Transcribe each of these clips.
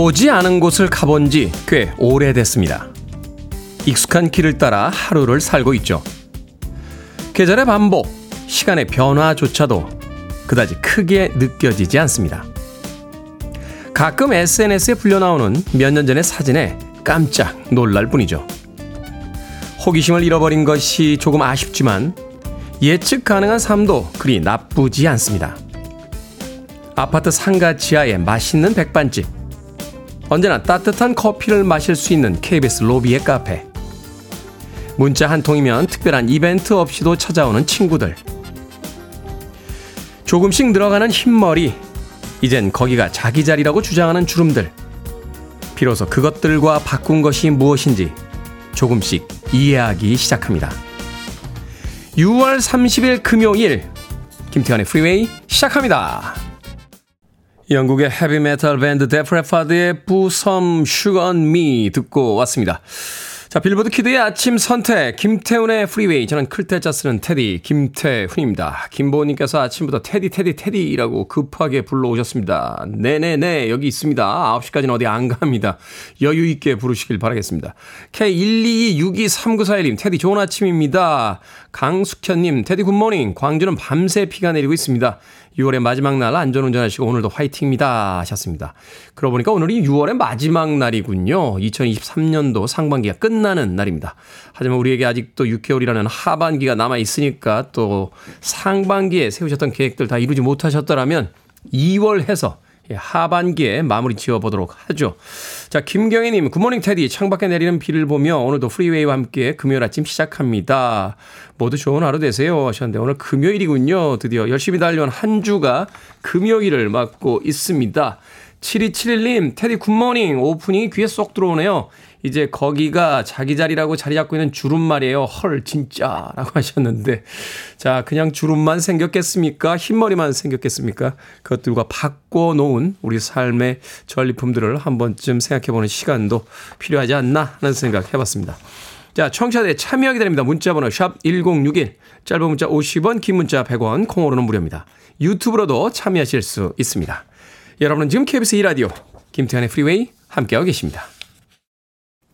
가보지 않은 곳을 가본 지 꽤 오래됐습니다. 익숙한 길을 따라 하루를 살고 있죠. 계절의 반복, 시간의 변화조차도 그다지 크게 느껴지지 않습니다. 가끔 SNS에 불려나오는 몇 년 전의 사진에 깜짝 놀랄 뿐이죠. 호기심을 잃어버린 것이 조금 아쉽지만 예측 가능한 삶도 그리 나쁘지 않습니다. 아파트 상가 지하의 맛있는 백반집. 언제나 따뜻한 커피를 마실 수 있는 KBS 로비의 카페. 문자 한 통이면 특별한 이벤트 없이도 찾아오는 친구들. 조금씩 늘어가는 흰머리. 이젠 거기가 자기 자리라고 주장하는 주름들. 비로소 그것들과 바꾼 것이 무엇인지 조금씩 이해하기 시작합니다. 6월 30일 금요일 김태훈의 프리웨이 시작합니다. 영국의 헤비메탈 밴드 데프 레파드의 Pour Some Sugar on Me 듣고 왔습니다. 자, 빌보드 키드의 아침 선택, 김태훈의 프리웨이. 저는 클 태 자 쓰는 태디, 김태훈입니다. 김보님께서 아침부터 태디, 태디, 태디라고 급하게 불러오셨습니다. 네네네, 여기 있습니다. 9시까지는 어디 안 갑니다. 여유있게 부르시길 바라겠습니다. K122623941님, 테디 좋은 아침입니다. 강숙현님, 테디 굿모닝. 광주는 밤새 비가 내리고 있습니다. 6월의 마지막 날 안전운전 하시고 오늘도 화이팅입니다 하셨습니다. 그러고 보니까 오늘이 6월의 마지막 날이군요. 2023년도 상반기가 끝나는 날입니다. 하지만 우리에게 아직도 6개월이라는 하반기가 남아 있으니까 또 상반기에 세우셨던 계획들 다 이루지 못하셨더라면 2월 해서 예, 하반기에 마무리 지어보도록 하죠. 자, 김경희님, good morning 테디. 창밖에 내리는 비를 보며 오늘도 프리웨이와 함께 금요일 아침 시작합니다. 모두 좋은 하루 되세요. 하셨는데 오늘 금요일이군요. 드디어 열심히 달려온 한 주가 금요일을 맞고 있습니다. 7271님, 테디 good morning. 오프닝이 귀에 쏙 들어오네요. 이제 거기가 자기 자리라고 자리 잡고 있는 주름 말이에요. 헐, 진짜. 라고 하셨는데. 자, 그냥 주름만 생겼겠습니까? 흰머리만 생겼겠습니까? 그것들과 바꿔놓은 우리 삶의 전리품들을 한 번쯤 생각해보는 시간도 필요하지 않나 하는 생각 해봤습니다. 자, 청취자들 참여하게 됩니다. 문자번호 샵 1061. 짧은 문자 50원, 긴 문자 100원, 콩으로는 무료입니다. 유튜브로도 참여하실 수 있습니다. 여러분은 지금 KBS 2라디오 김태환의 프리웨이 함께하고 계십니다.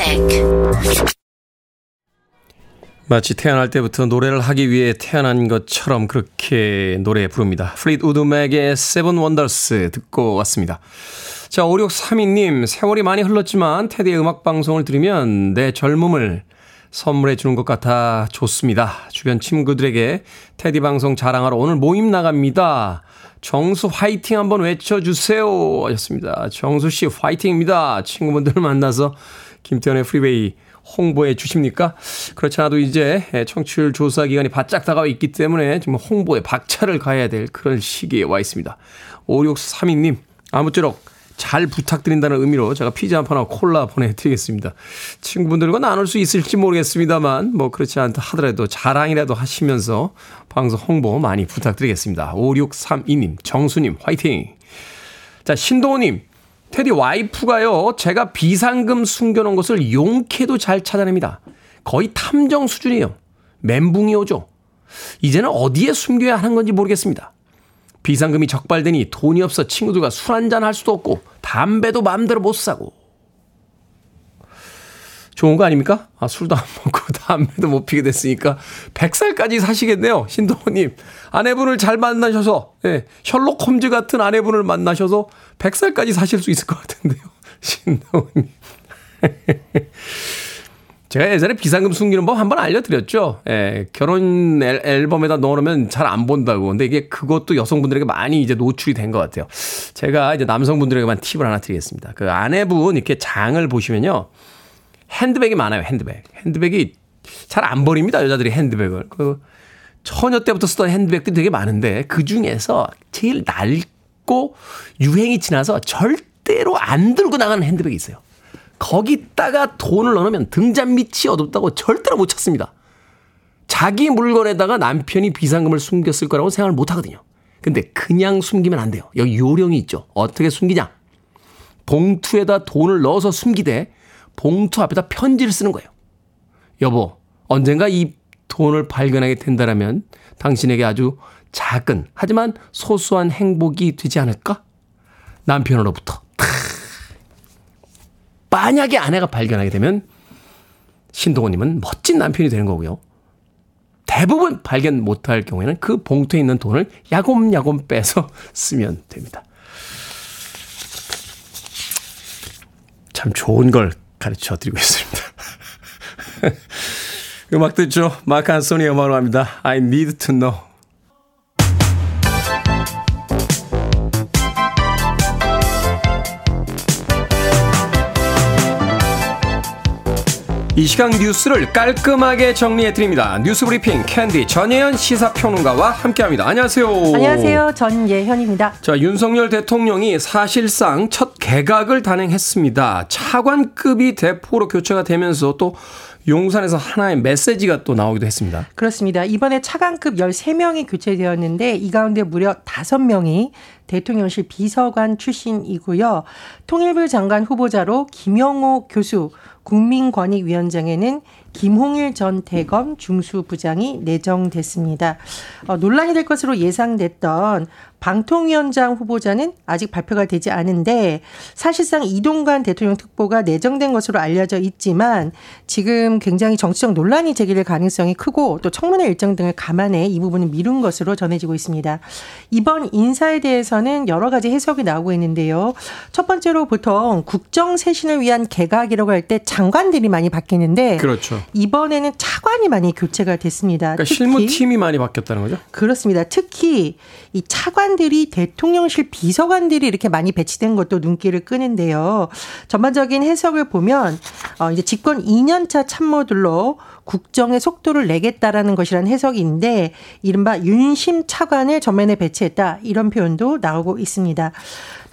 music. 마치 태어날 때부터 노래를 하기 위해 태어난 것처럼 그렇게 노래 부릅니다. 플리트우드 맥의 Seven Wonders 듣고 왔습니다. 자, 5632님, 세월이 많이 흘렀지만 테디의 음악 방송을 들으면 내 젊음을 선물해 주는 것 같아 좋습니다. 주변 친구들에게 테디 방송 자랑하러 오늘 모임 나갑니다. 정수 화이팅 한번 외쳐주세요. 하셨습니다. 정수 씨 화이팅입니다. 친구분들 만나서 김태현의 프리웨이 홍보해 주십니까? 그렇지 않아도 이제 청취율 조사 기간이 바짝 다가와 있기 때문에 정말 홍보에 박차를 가해야 될 그런 시기에 와 있습니다. 5632님, 아무쪼록 잘 부탁드린다는 의미로 제가 피자 한 판하고 콜라 보내드리겠습니다. 친구분들과 나눌 수 있을지 모르겠습니다만, 뭐 그렇지 않다 하더라도 자랑이라도 하시면서 방송 홍보 많이 부탁드리겠습니다. 5632님, 정수님, 화이팅! 자, 신동호님, 테디 와이프가요, 제가 비상금 숨겨놓은 것을 용케도 잘 찾아냅니다. 거의 탐정 수준이에요. 멘붕이 오죠. 이제는 어디에 숨겨야 하는 건지 모르겠습니다. 비상금이 적발되니 돈이 없어 친구들과 술 한잔 할 수도 없고, 담배도 마음대로 못 사고. 좋은 거 아닙니까? 아, 술도 안 먹고 담배도 못 피게 됐으니까 100살까지 사시겠네요. 신동호님. 아내분을 잘 만나셔서, 예, 셜록 홈즈 같은 아내분을 만나셔서 100살까지 사실 수 있을 것 같은데요. 신동호님. 제가 예전에 비상금 숨기는 법 한번 알려드렸죠. 예, 결혼 앨, 앨범에다 넣어놓으면 잘 안 본다고. 근데 이게 그것도 여성분들에게 많이 이제 노출이 된 것 같아요. 제가 이제 남성분들에게만 팁을 하나 드리겠습니다. 그 아내분 이렇게 장을 보시면요. 핸드백이 많아요, 핸드백. 핸드백이 잘 안 버립니다, 여자들이 핸드백을. 그 처녀 때부터 쓰던 핸드백들이 되게 많은데 그 중에서 제일 낡고 유행이 지나서 절대로 안 들고 나가는 핸드백이 있어요. 거기다가 돈을 넣으면 등잔 밑이 어둡다고 절대로 못 찾습니다. 자기 물건에다가 남편이 비상금을 숨겼을 거라고 생각을 못 하거든요. 근데 그냥 숨기면 안 돼요. 여기 요령이 있죠. 어떻게 숨기냐? 봉투에다 돈을 넣어서 숨기되 봉투 앞에다 편지를 쓰는 거예요. 여보, 언젠가 이 돈을 발견하게 된다라면 당신에게 아주 작은 하지만 소소한 행복이 되지 않을까? 남편으로부터. 탁. 만약에 아내가 발견하게 되면 신동호님은 멋진 남편이 되는 거고요. 대부분 발견 못할 경우에는 그 봉투에 있는 돈을 야곱야곱 빼서 쓰면 됩니다. 참 좋은 걸 가르쳐 드리고 있습니다. 음악 듣죠. 마크 안소니의 음악으로 합니다. I need to know. 이 시간 뉴스를 깔끔하게 정리해 드립니다. 뉴스 브리핑 캔디 전예현 시사평론가와 함께합니다. 안녕하세요. 안녕하세요. 전예현입니다. 자, 윤석열 대통령이 사실상 첫 개각을 단행했습니다. 차관급이 대폭으로 교체가 되면서 또 용산에서 하나의 메시지가 또 나오기도 했습니다. 그렇습니다. 이번에 차관급 13명이 교체되었는데 이 가운데 무려 5명이 대통령실 비서관 출신이고요. 통일부 장관 후보자로 김영호 교수, 국민권익위원장에는 김홍일 전 대검 중수부장이 내정됐습니다. 어, 논란이 될 것으로 예상됐던 방통위원장 후보자는 아직 발표가 되지 않은데 사실상 이동관 대통령 특보가 내정된 것으로 알려져 있지만 지금 굉장히 정치적 논란이 제기될 가능성이 크고 또 청문회 일정 등을 감안해 이 부분을 미룬 것으로 전해지고 있습니다. 이번 인사에 대해서는 여러 가지 해석이 나오고 있는데요. 첫 번째로 보통 국정 쇄신을 위한 개각이라고 할 때 장관들이 많이 바뀌는데 그렇죠. 이번에는 차관이 많이 교체가 됐습니다. 그러니까 실무팀이 많이 바뀌었다는 거죠? 그렇습니다. 특히 이 차관 들이 대통령실 비서관들이 이렇게 많이 배치된 것도 눈길을 끄는데요. 전반적인 해석을 보면 어 이제 집권 2년차 참모들로 국정의 속도를 내겠다라는 것이라는 해석인데 이른바 윤심 차관을 전면에 배치했다 이런 표현도 나오고 있습니다.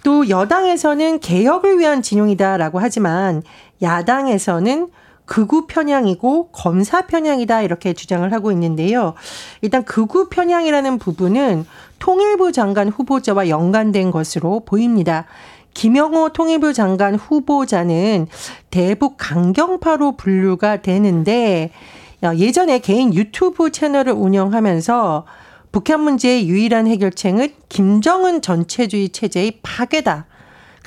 또 여당에서는 개혁을 위한 진용이다라고 하지만 야당에서는 극우 편향이고 검사 편향이다 이렇게 주장을 하고 있는데요. 일단 극우 편향이라는 부분은 통일부 장관 후보자와 연관된 것으로 보입니다. 김영호 통일부 장관 후보자는 대북 강경파로 분류가 되는데 예전에 개인 유튜브 채널을 운영하면서 북한 문제의 유일한 해결책은 김정은 전체주의 체제의 파괴다.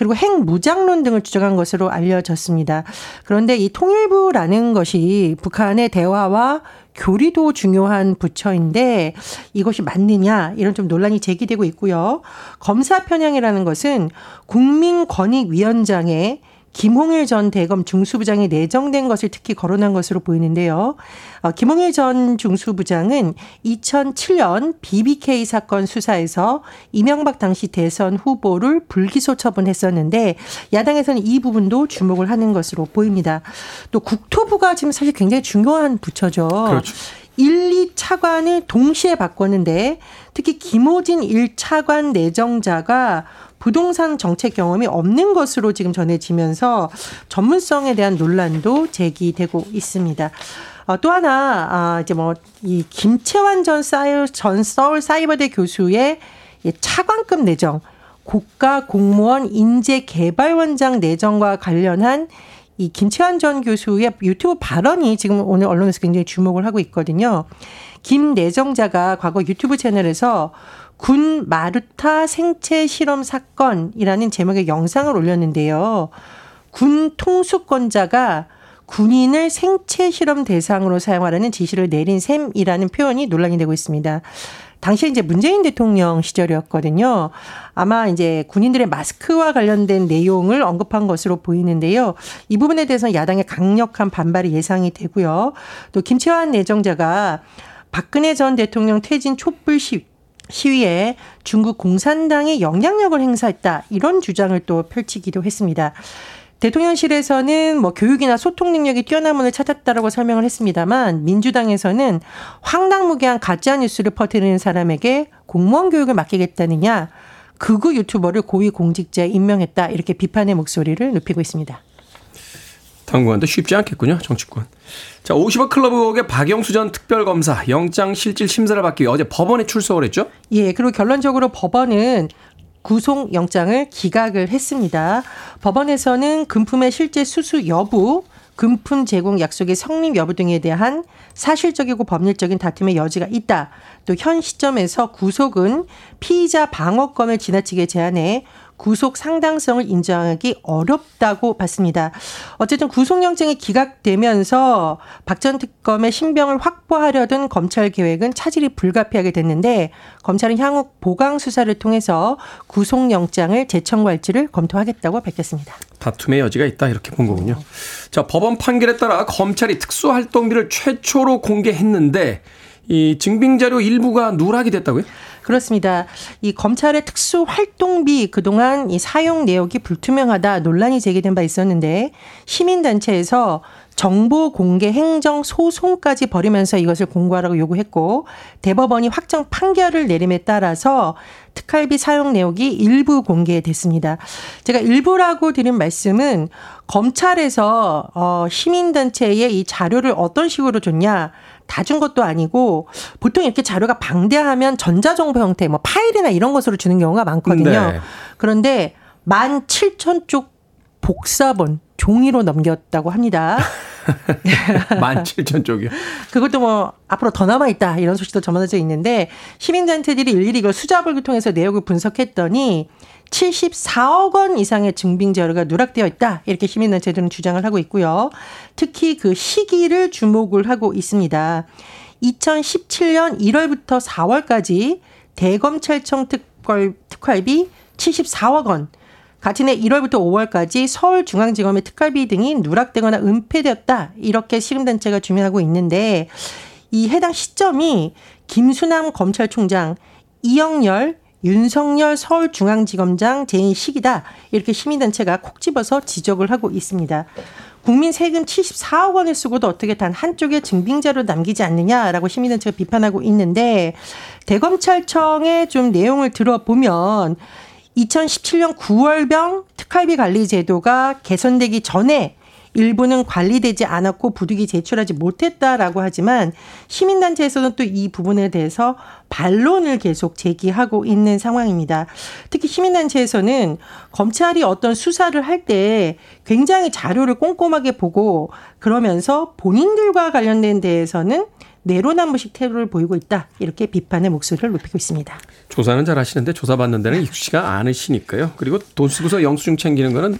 그리고 핵무장론 등을 주장한 것으로 알려졌습니다. 그런데 이 통일부라는 것이 북한의 대화와 교리도 중요한 부처인데 이것이 맞느냐 이런 좀 논란이 제기되고 있고요. 검사 편향이라는 것은 국민권익위원장의 김홍일 전 대검 중수부장이 내정된 것을 특히 거론한 것으로 보이는데요. 어, 김홍일 전 중수부장은 2007년 BBK 사건 수사에서 이명박 당시 대선 후보를 불기소 처분했었는데 야당에서는 이 부분도 주목을 하는 것으로 보입니다. 또 국토부가 지금 사실 굉장히 중요한 부처죠. 그렇죠. 1, 2차관을 동시에 바꿨는데 특히 김호진 1차관 내정자가 부동산 정책 경험이 없는 것으로 지금 전해지면서 전문성에 대한 논란도 제기되고 있습니다. 어, 또 하나 아, 이제 뭐 이 김채환 전, 사이, 전 서울 사이버대 교수의 이 차관급 내정 국가 공무원 인재 개발원장 내정과 관련한 이 김채환 전 교수의 유튜브 발언이 지금 오늘 언론에서 굉장히 주목을 하고 있거든요. 김 내정자가 과거 유튜브 채널에서 군 마루타 생체 실험 사건이라는 제목의 영상을 올렸는데요. 군 통수권자가 군인을 생체 실험 대상으로 사용하라는 지시를 내린 셈이라는 표현이 논란이 되고 있습니다. 당시에 이제 문재인 대통령 시절이었거든요. 아마 이제 군인들의 마스크와 관련된 내용을 언급한 것으로 보이는데요. 이 부분에 대해서는 야당의 강력한 반발이 예상이 되고요. 또 김채환 내정자가 박근혜 전 대통령 퇴진 촛불 시 시위에 중국 공산당이 영향력을 행사했다 이런 주장을 또 펼치기도 했습니다. 대통령실에서는 뭐 교육이나 소통 능력이 뛰어난 분을 찾았다라고 설명을 했습니다만 민주당에서는 황당무계한 가짜 뉴스를 퍼뜨리는 사람에게 공무원 교육을 맡기겠다느냐 극우 유튜버를 고위 공직자에 임명했다 이렇게 비판의 목소리를 높이고 있습니다. 당분간도 쉽지 않겠군요, 정치권. 자, 50억 클럽의 박영수 전 특별검사 영장 실질 심사를 받기 위해 어제 법원에 출석을 했죠? 예, 그리고 결론적으로 법원은 구속 영장을 기각을 했습니다. 법원에서는 금품의 실제 수수 여부, 금품 제공 약속의 성립 여부 등에 대한 사실적이고 법률적인 다툼의 여지가 있다. 또 현 시점에서 구속은 피의자 방어권을 지나치게 제한해 구속 상당성을 인정하기 어렵다고 봤습니다. 어쨌든 구속영장이 기각되면서 박 전 특검의 신병을 확보하려던 검찰 계획은 차질이 불가피하게 됐는데 검찰은 향후 보강 수사를 통해서 구속영장을 재청구할지를 검토하겠다고 밝혔습니다. 다툼의 여지가 있다 이렇게 본 거군요. 자, 법원 판결에 따라 검찰이 특수활동비를 최초로 공개했는데 이 증빙 자료 일부가 누락이 됐다고요? 그렇습니다. 이 검찰의 특수 활동비 그동안 이 사용 내역이 불투명하다 논란이 제기된 바 있었는데 시민 단체에서 정보 공개 행정 소송까지 벌이면서 이것을 공고하라고 요구했고 대법원이 확정 판결을 내림에 따라서 특활비 사용 내역이 일부 공개됐습니다. 제가 일부라고 드린 말씀은 검찰에서 어 시민 단체에 이 자료를 어떤 식으로 줬냐 다 준 것도 아니고 보통 이렇게 자료가 방대하면 전자정보 형태 뭐 파일이나 이런 것으로 주는 경우가 많거든요. 네. 그런데 만 칠천 쪽 복사본 종이로 넘겼다고 합니다. 17,000쪽이요. 그것도 뭐 앞으로 더 남아 있다 이런 소식도 전해져 있는데 시민단체들이 일일이 이걸 수작업을 통해서 내역을 분석했더니 74억 원 이상의 증빙 자료가 누락되어 있다 이렇게 시민단체들은 주장을 하고 있고요. 특히 그 시기를 주목을 하고 있습니다. 2017년 1월부터 4월까지 대검찰청 특활, 특활비 74억 원, 같은 해 1월부터 5월까지 서울중앙지검의 특활비 등이 누락되거나 은폐되었다. 이렇게 시민단체가 주장하고 있는데 이 해당 시점이 김수남 검찰총장, 이영열, 윤석열 서울중앙지검장 재임 시기다. 이렇게 시민단체가 콕 집어서 지적을 하고 있습니다. 국민 세금 74억 원을 쓰고도 어떻게 단 한쪽의 증빙자료 남기지 않느냐라고 시민단체가 비판하고 있는데 대검찰청의 좀 내용을 들어보면 2017년 9월병 특활비 관리 제도가 개선되기 전에 일부는 관리되지 않았고 부득이 제출하지 못했다라고 하지만 시민단체에서는 또 이 부분에 대해서 반론을 계속 제기하고 있는 상황입니다. 특히 시민단체에서는 검찰이 어떤 수사를 할 때 굉장히 자료를 꼼꼼하게 보고 그러면서 본인들과 관련된 데에서는 내로남불식 태도를 보이고 있다. 이렇게 비판의 목소리를 높이고 있습니다. 조사는 잘 하시는데 조사받는 데는 익숙치가 않으시니까요. 그리고 돈 쓰고서 영수증 챙기는 거는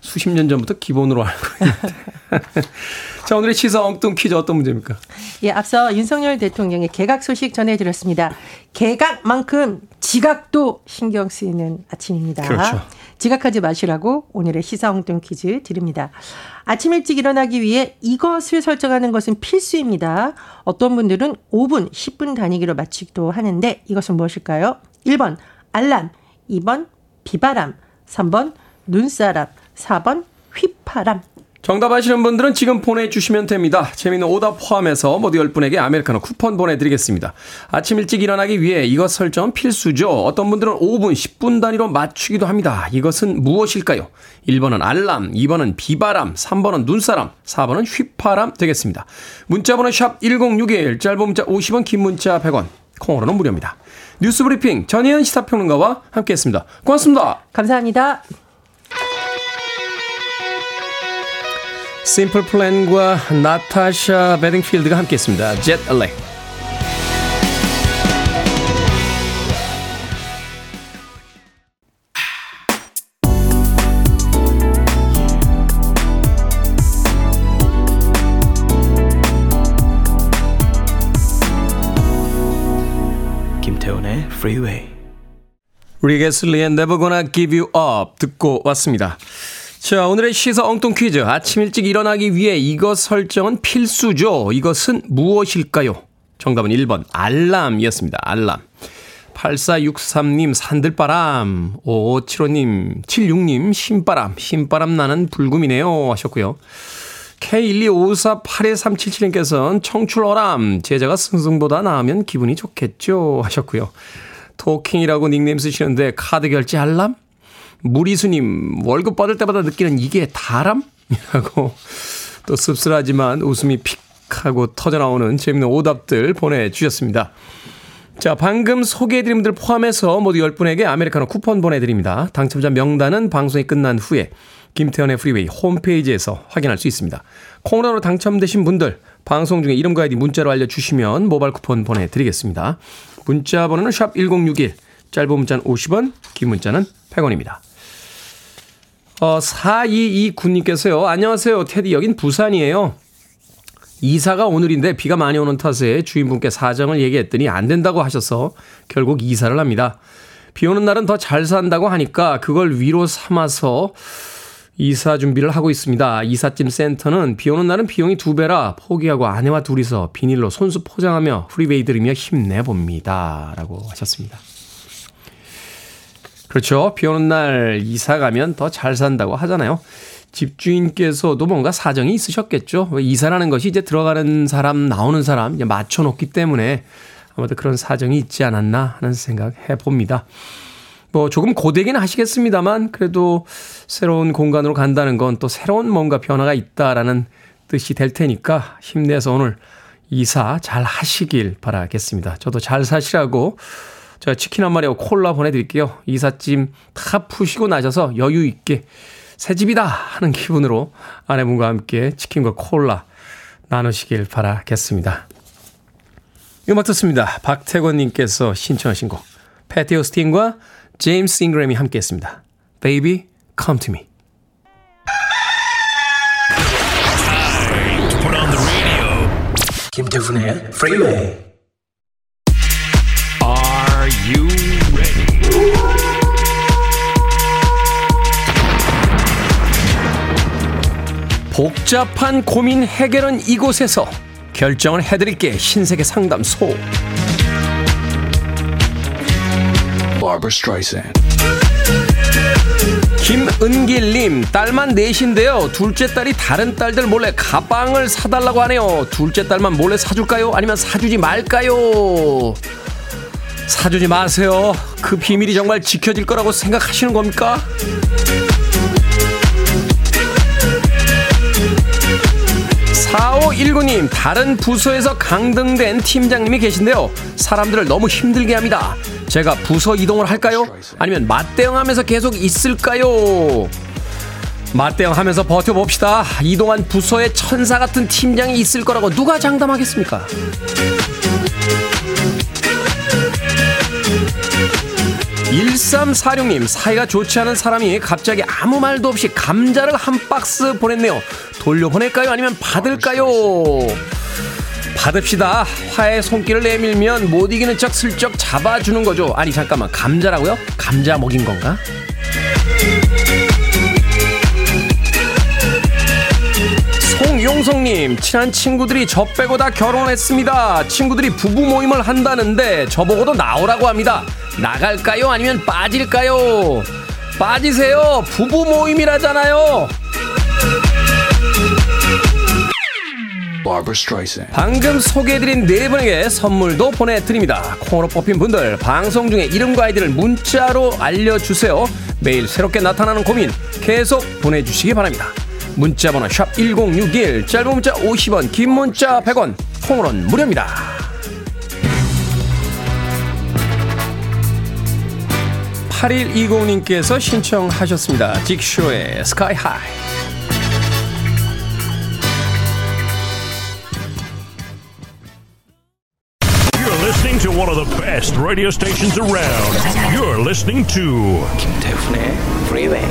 수십 년 전부터 기본으로 알고 있는데. 자, 오늘의 시사 엉뚱 퀴즈 어떤 문제입니까? 예, 앞서 윤석열 대통령의 개각 소식 전해드렸습니다. 개각만큼 지각도 신경 쓰이는 아침입니다. 그렇죠. 지각하지 마시라고 오늘의 시사 엉뚱 퀴즈 드립니다. 아침 일찍 일어나기 위해 이것을 설정하는 것은 필수입니다. 어떤 분들은 5분, 10분 단위기로 맞추기도 하는데 이것은 무엇일까요? 1번 알람, 2번 비바람, 3번 눈사람, 4번 휘파람. 정답 아시는 분들은 지금 보내주시면 됩니다. 재미있는 오답 포함해서 모두 10분에게 아메리카노 쿠폰 보내드리겠습니다. 아침 일찍 일어나기 위해 이것 설정 필수죠. 어떤 분들은 5분, 10분 단위로 맞추기도 합니다. 이것은 무엇일까요? 1번은 알람, 2번은 비바람, 3번은 눈사람, 4번은 휘파람 되겠습니다. 문자번호 샵 1061, 짧은 문자 50원, 긴 문자 100원, 콩으로는 무료입니다. 뉴스 브리핑 전혜연 시사평론가와 함께했습니다. 고맙습니다. 감사합니다. 심플 플랜과 나타샤 베딩필드가 함께했습니다. 젯 엘렉. 김태훈의 Freeway. 리게슬리의 Never Gonna Give You Up 듣고 왔습니다. 자, 오늘의 시사 엉뚱 퀴즈. 아침 일찍 일어나기 위해 이것 설정은 필수죠. 이것은 무엇일까요? 정답은 1번 알람이었습니다. 알람. 8463님 산들바람 5575님 76님 신바람 신바람 나는 불금이네요 하셨고요. K125482377님께서는 청출어람 제자가 승승보다 나으면 기분이 좋겠죠 하셨고요. 토킹이라고 닉네임 쓰시는데 카드 결제 알람? 무리수님 월급 받을 때마다 느끼는 이게 다람? 이라고 또 씁쓸하지만 웃음이 픽 하고 터져나오는 재밌는 오답들 보내주셨습니다. 자, 방금 소개해드린 분들 포함해서 모두 10분에게 아메리카노 쿠폰 보내드립니다. 당첨자 명단은 방송이 끝난 후에 김태훈의 프리웨이 홈페이지에서 확인할 수 있습니다. 콩으로 당첨되신 분들 방송 중에 이름과 아이디 문자로 알려주시면 모바일 쿠폰 보내드리겠습니다. 문자 번호는 샵 1061, 짧은 문자는 50원, 긴 문자는 100원입니다. 어, 4229님께서요. 안녕하세요. 테디 여긴 부산이에요. 이사가 오늘인데 비가 많이 오는 탓에 주인분께 사정을 얘기했더니 안 된다고 하셔서 결국 이사를 합니다. 비 오는 날은 더 잘 산다고 하니까 그걸 위로 삼아서 이사 준비를 하고 있습니다. 이삿짐 센터는 비 오는 날은 비용이 두 배라 포기하고 아내와 둘이서 비닐로 손수 포장하며 프리웨이 들으며 힘내봅니다. 라고 하셨습니다. 그렇죠. 비 오는 날 이사 가면 더 잘 산다고 하잖아요. 집주인께서도 뭔가 사정이 있으셨겠죠. 왜 이사라는 것이 이제 들어가는 사람, 나오는 사람 이제 맞춰놓기 때문에 아마도 그런 사정이 있지 않았나 하는 생각 해봅니다. 뭐 조금 고되긴 하시겠습니다만 그래도 새로운 공간으로 간다는 건 또 새로운 뭔가 변화가 있다라는 뜻이 될 테니까 힘내서 오늘 이사 잘 하시길 바라겠습니다. 저도 잘 사시라고 제가 치킨 한 마리하고 콜라 보내드릴게요. 이삿짐 다 푸시고 나셔서 여유 있게 새 집이다 하는 기분으로 아내분과 함께 치킨과 콜라 나누시길 바라겠습니다. 음악 듣습니다. 박태권님께서 신청하신 곡 패티 오스틴과 제임스 잉그램이 함께했습니다. Baby, come to me. 김태훈의 Freeway. Are 복잡한 고민 해결은 이곳에서 결정을 해드릴게 신세계 상담소. 김은길님, 딸만 넷인데요. 둘째 딸이 다른 딸들 몰래 가방을 사달라고 하네요. 둘째 딸만 몰래 사줄까요? 아니면 사주지 말까요? 사주지 마세요. 그 비밀이 정말 지켜질 거라고 생각하시는 겁니까? (4519님) 다른 부서에서 강등된 팀장님이 계신데요. 사람들을 너무 힘들게 합니다. 제가 부서 이동을 할까요? 아니면 맞대응하면서 계속 있을까요? 맞대응하면서 버텨봅시다. 이동한 부서에 천사 같은 팀장이 있을 거라고 누가 장담하겠습니까 1346님, 사이가 좋지 않은 사람이 갑자기 아무 말도 없이 감자를 한 박스 보냈네요. 돌려보낼까요? 아니면 받을까요? 받읍시다. 화해 손길을 내밀면 못 이기는 척 슬쩍 잡아주는 거죠. 아니, 잠깐만. 감자라고요? 감자 먹인 건가? 송용성님, 친한 친구들이 저 빼고 다 결혼했습니다. 친구들이 부부 모임을 한다는데 저보고도 나오라고 합니다. 나갈까요? 아니면 빠질까요? 빠지세요. 부부 모임이라잖아요. 방금 소개해드린 네 분에게 선물도 보내드립니다. 콩으로 뽑힌 분들 방송 중에 이름과 아이디를 문자로 알려주세요. 매일 새롭게 나타나는 고민 계속 보내주시기 바랍니다. 문자번호 샵 1061 짧은 문자 50원 긴 문자 100원 콩으로는 무료입니다. (8120님께서) 신청하셨습니다 직쇼의 스카이 하이 You're listening to one of the best radio stations around. You're listening to 김태훈의 Freeway.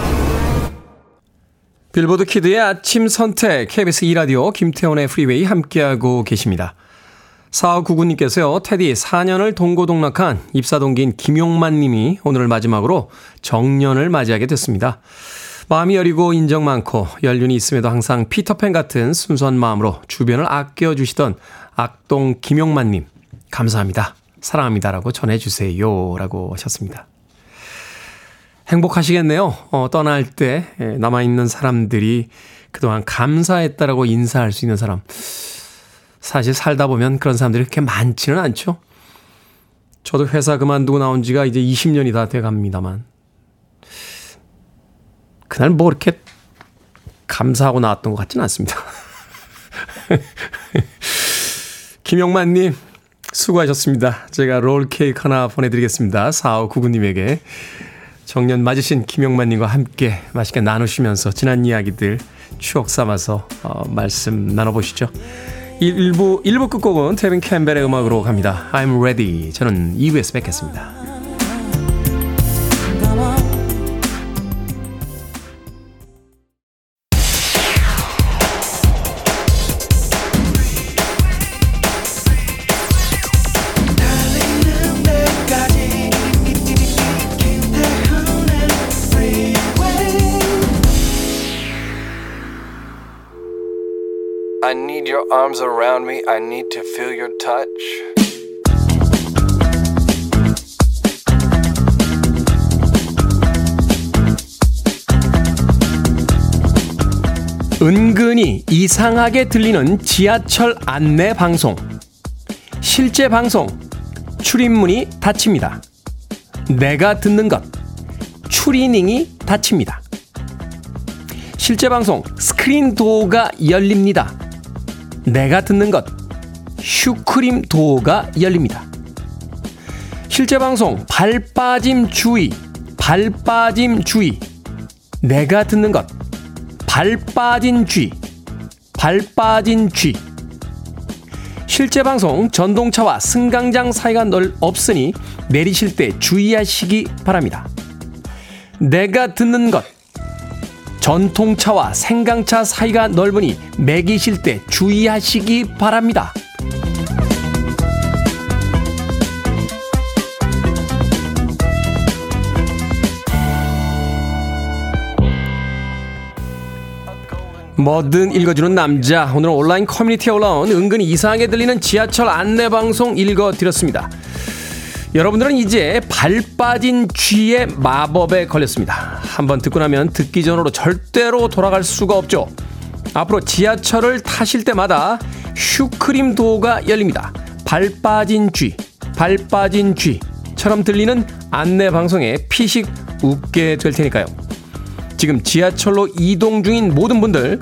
빌보드 키드의 아침 선택 KBS 2 라디오 김태훈의 프리웨이 함께하고 계십니다. 4599님께서요. 테디 4년을 동고동락한 입사동기인 김용만 님이 오늘 마지막으로 정년을 맞이하게 됐습니다. 마음이 여리고 인정 많고 연륜이 있음에도 항상 피터팬 같은 순수한 마음으로 주변을 아껴주시던 악동 김용만 님 감사합니다. 사랑합니다라고 전해주세요. 라고 하셨습니다. 행복하시겠네요. 어, 떠날 때 예, 남아있는 사람들이 그동안 감사했다라고 인사할 수 있는 사람. 사실 살다 보면 그런 사람들이 그렇게 많지는 않죠. 저도 회사 그만두고 나온 지가 이제 20년이 다 돼 갑니다만. 그날 뭐 그렇게 감사하고 나왔던 것 같지는 않습니다. 김영만님, 수고하셨습니다. 제가 롤케이크 하나 보내드리겠습니다. 4599님에게. 정년 맞으신 김영만님과 함께 맛있게 나누시면서 지난 이야기들 추억 삼아서 어, 말씀 나눠보시죠. 1부, 1부 끝곡은 테빈 캠벨의 음악으로 갑니다. I'm ready. 저는 2부에서 뵙겠습니다. Arms around me. I need to feel your touch. 은근히 이상하게 들리는 지하철 안내 방송. 실제 방송. 출입문이 닫힙니다. 내가 듣는 것. 추리닝이 닫힙니다. 실제 방송. 스크린 도어가 열립니다. 내가 듣는 것. 슈크림 도어가 열립니다. 실제 방송. 발 빠짐 주의. 발 빠짐 주의. 내가 듣는 것. 발 빠진 쥐, 발 빠진 쥐. 실제 방송 전동차와 승강장 사이가 넓 없으니 내리실 때 주의하시기 바랍니다. 내가 듣는 것. 전통차와 생강차 사이가 넓으니 매기실 때 주의하시기 바랍니다. 뭐든 읽어주는 남자. 오늘은 온라인 커뮤니티에 올라온 은근히 이상하게 들리는 지하철 안내 방송 읽어드렸습니다. 여러분들은 이제 발 빠진 쥐의 마법에 걸렸습니다. 한번 듣고 나면 듣기 전으로 절대로 돌아갈 수가 없죠. 앞으로 지하철을 타실 때마다 슈크림 도어가 열립니다. 발 빠진 쥐, 발 빠진 쥐처럼 들리는 안내 방송에 피식 웃게 될 테니까요. 지금 지하철로 이동 중인 모든 분들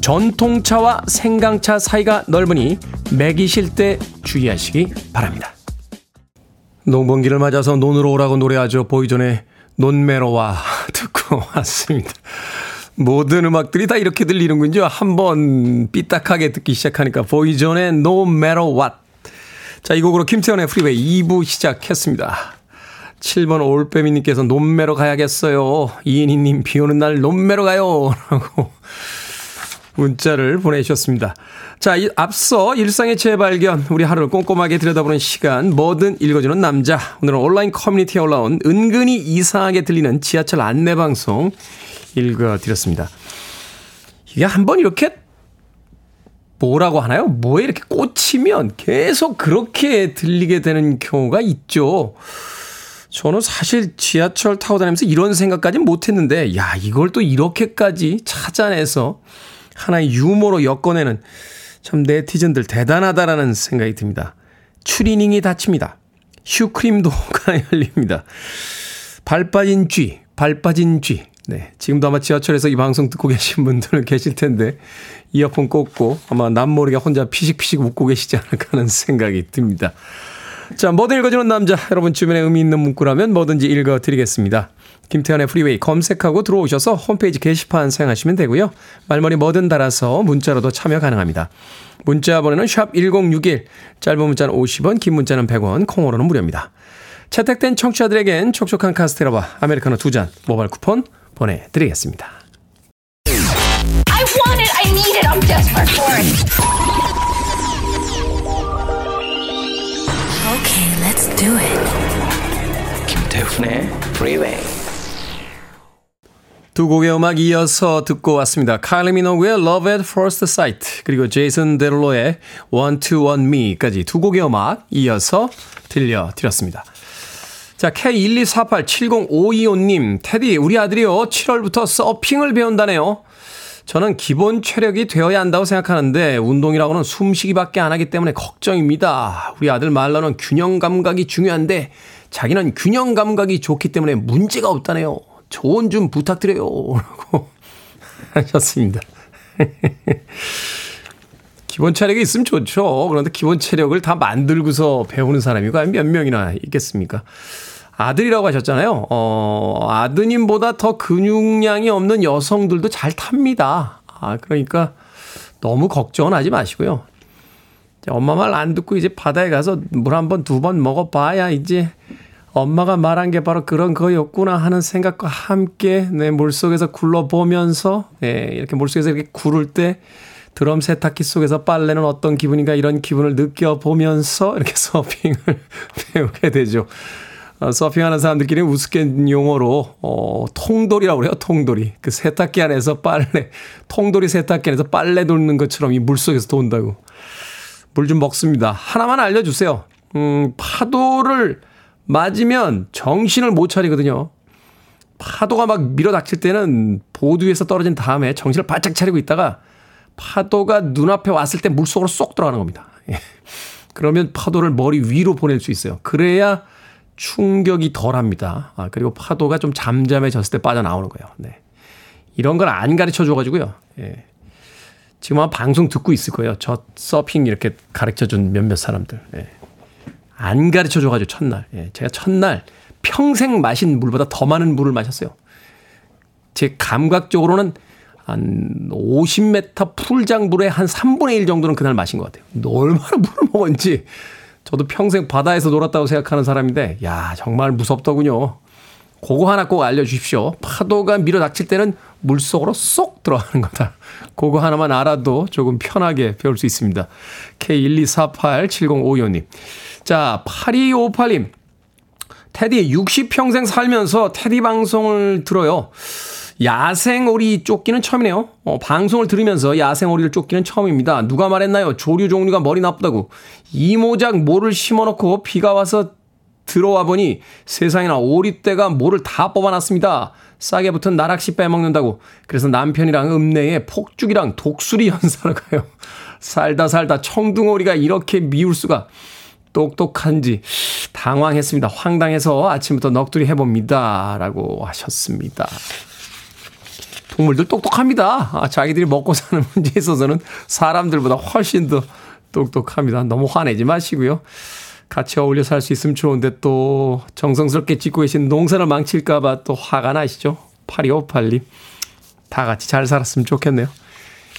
전통차와 생강차 사이가 넓으니 매기실 때 주의하시기 바랍니다. 농번기를 맞아서 논으로 오라고 노래하죠. 보이존의 논매러 와 듣고 왔습니다. 모든 음악들이 다 이렇게 들리는군요. 한번 삐딱하게 듣기 시작하니까 보이존의 No Matter What. 자, 이 곡으로 김태훈의 프리웨이 2부 시작했습니다. 7번 올빼미님께서 논매러 가야겠어요. 이인희님 비 오는 날 논매러 가요. 라고 문자를 보내주셨습니다. 자, 이 앞서 일상의 재발견, 우리 하루를 꼼꼼하게 들여다보는 시간, 뭐든 읽어주는 남자. 오늘은 온라인 커뮤니티에 올라온 은근히 이상하게 들리는 지하철 안내방송 읽어드렸습니다. 이게 한 번 이렇게 뭐라고 하나요? 뭐에 이렇게 꽂히면 계속 그렇게 들리게 되는 경우가 있죠. 저는 사실 지하철 타고 다니면서 이런 생각까지는 못했는데, 야, 이걸 또 이렇게까지 찾아내서 하나의 유머로 엮어내는 참 네티즌들 대단하다라는 생각이 듭니다. 추리닝이 닫힙니다. 슈크림도가 열립니다. 발 빠진 쥐, 발 빠진 쥐. 네. 지금도 아마 지하철에서 이 방송 듣고 계신 분들 계실 텐데, 이어폰 꽂고 아마 남 모르게 혼자 피식피식 웃고 계시지 않을까 하는 생각이 듭니다. 자, 뭐든 읽어주는 남자. 여러분 주변에 의미 있는 문구라면 뭐든지 읽어드리겠습니다. 김태훈의 프리웨이 검색하고 들어오셔서 홈페이지 게시판 사용하시면 되고요. 말머리 뭐든 달아서 문자로도 참여 가능합니다. 문자 번호는 샵 1061, 짧은 문자는 50원, 긴 문자는 100원, 콩으로는 무료입니다. 채택된 청취자들에겐 촉촉한 카스테라와 아메리카노 두 잔 모바일 쿠폰 보내드리겠습니다. I want it. I need it. I'm desperate for it. Okay, let's do it. 김태훈의 Freeway. 두 곡의 음악 이어서 듣고 왔습니다. 카일리 미노그의 Love at First Sight 그리고 제이슨 데롤로의 One to One Me까지 두 곡의 음악 이어서 들려드렸습니다. 자, K124870525님, 테디, 우리 아들이요, 7월부터 서핑을 배운다네요. 저는 기본 체력이 되어야 한다고 생각하는데, 운동이라고는 숨쉬기밖에 안 하기 때문에 걱정입니다. 우리 아들 말로는 균형 감각이 중요한데, 자기는 균형 감각이 좋기 때문에 문제가 없다네요. 조언 좀 부탁드려요. 라고 하셨습니다. 기본 체력이 있으면 좋죠. 그런데 기본 체력을 다 만들고서 배우는 사람이 과연 몇 명이나 있겠습니까? 아들이라고 하셨잖아요. 어, 아드님보다 더 근육량이 없는 여성들도 잘 탑니다. 아, 그러니까 너무 걱정은 하지 마시고요. 엄마 말 안 듣고 이제 바다에 가서 물 한 번, 두 번 먹어봐야 이제 엄마가 말한 게 바로 그런 거였구나 하는 생각과 함께 내 물속에서 굴러보면서 예, 이렇게 물속에서 이렇게 구를 때 드럼 세탁기 속에서 빨래는 어떤 기분인가 이런 기분을 느껴보면서 이렇게 서핑을 배우게 되죠. 어, 서핑하는 사람들끼리 우스갯 용어로 어, 통돌이라고 그래요. 통돌이. 그 세탁기 안에서 빨래, 통돌이 세탁기 안에서 빨래 돌는 것처럼 이 물속에서 돈다고. 물 좀 먹습니다. 하나만 알려주세요. 음, 파도를 맞으면 정신을 못 차리거든요. 파도가 막 밀어닥칠 때는 보드 위에서 떨어진 다음에 정신을 바짝 차리고 있다가 파도가 눈앞에 왔을 때 물속으로 쏙 들어가는 겁니다. 예. 그러면 파도를 머리 위로 보낼 수 있어요. 그래야 충격이 덜 합니다. 아, 그리고 파도가 좀 잠잠해졌을 때 빠져나오는 거예요. 네. 이런 걸 안 가르쳐 줘가지고요. 예. 지금 아마 방송 듣고 있을 거예요. 저 서핑 이렇게 가르쳐 준 몇몇 사람들. 예. 안 가르쳐 줘가지고 첫날. 예. 제가 첫날 평생 마신 물보다 더 많은 물을 마셨어요. 제 감각적으로는 한 50m 풀장 물의 한 3분의 1 정도는 그날 마신 것 같아요. 얼마나 물을 먹었는지. 저도 평생 바다에서 놀았다고 생각하는 사람인데, 야, 정말 무섭더군요. 그거 하나 꼭 알려주십시오. 파도가 밀어 닥칠 때는 물 속으로 쏙 들어가는 거다. 그거 하나만 알아도 조금 편하게 배울 수 있습니다. K124870525님. 자, 8258님. 테디 60평생 살면서 테디 방송을 들어요. 야생오리 쫓기는 처음이네요. 어, 방송을 들으면서 야생오리를 쫓기는 처음입니다. 누가 말했나요? 조류 종류가 머리 나쁘다고. 이모작 모를 심어놓고 비가 와서 들어와 보니 세상에나 오리떼가 모를 다 뽑아놨습니다. 싸게 붙은 나락시 빼먹는다고. 그래서 남편이랑 읍내에 폭죽이랑 독수리 연사를 가요. 살다 살다 청둥오리가 이렇게 미울 수가. 똑똑한지 당황했습니다. 황당해서 아침부터 넋두리 해봅니다. 라고 하셨습니다. 동물들 똑똑합니다. 아, 자기들이 먹고 사는 문제에 있어서는 사람들보다 훨씬 더 똑똑합니다. 너무 화내지 마시고요. 같이 어울려 살 수 있으면 좋은데 또 정성스럽게 짓고 계신 농사를 망칠까봐 또 화가 나시죠? 8258님. 다 같이 잘 살았으면 좋겠네요.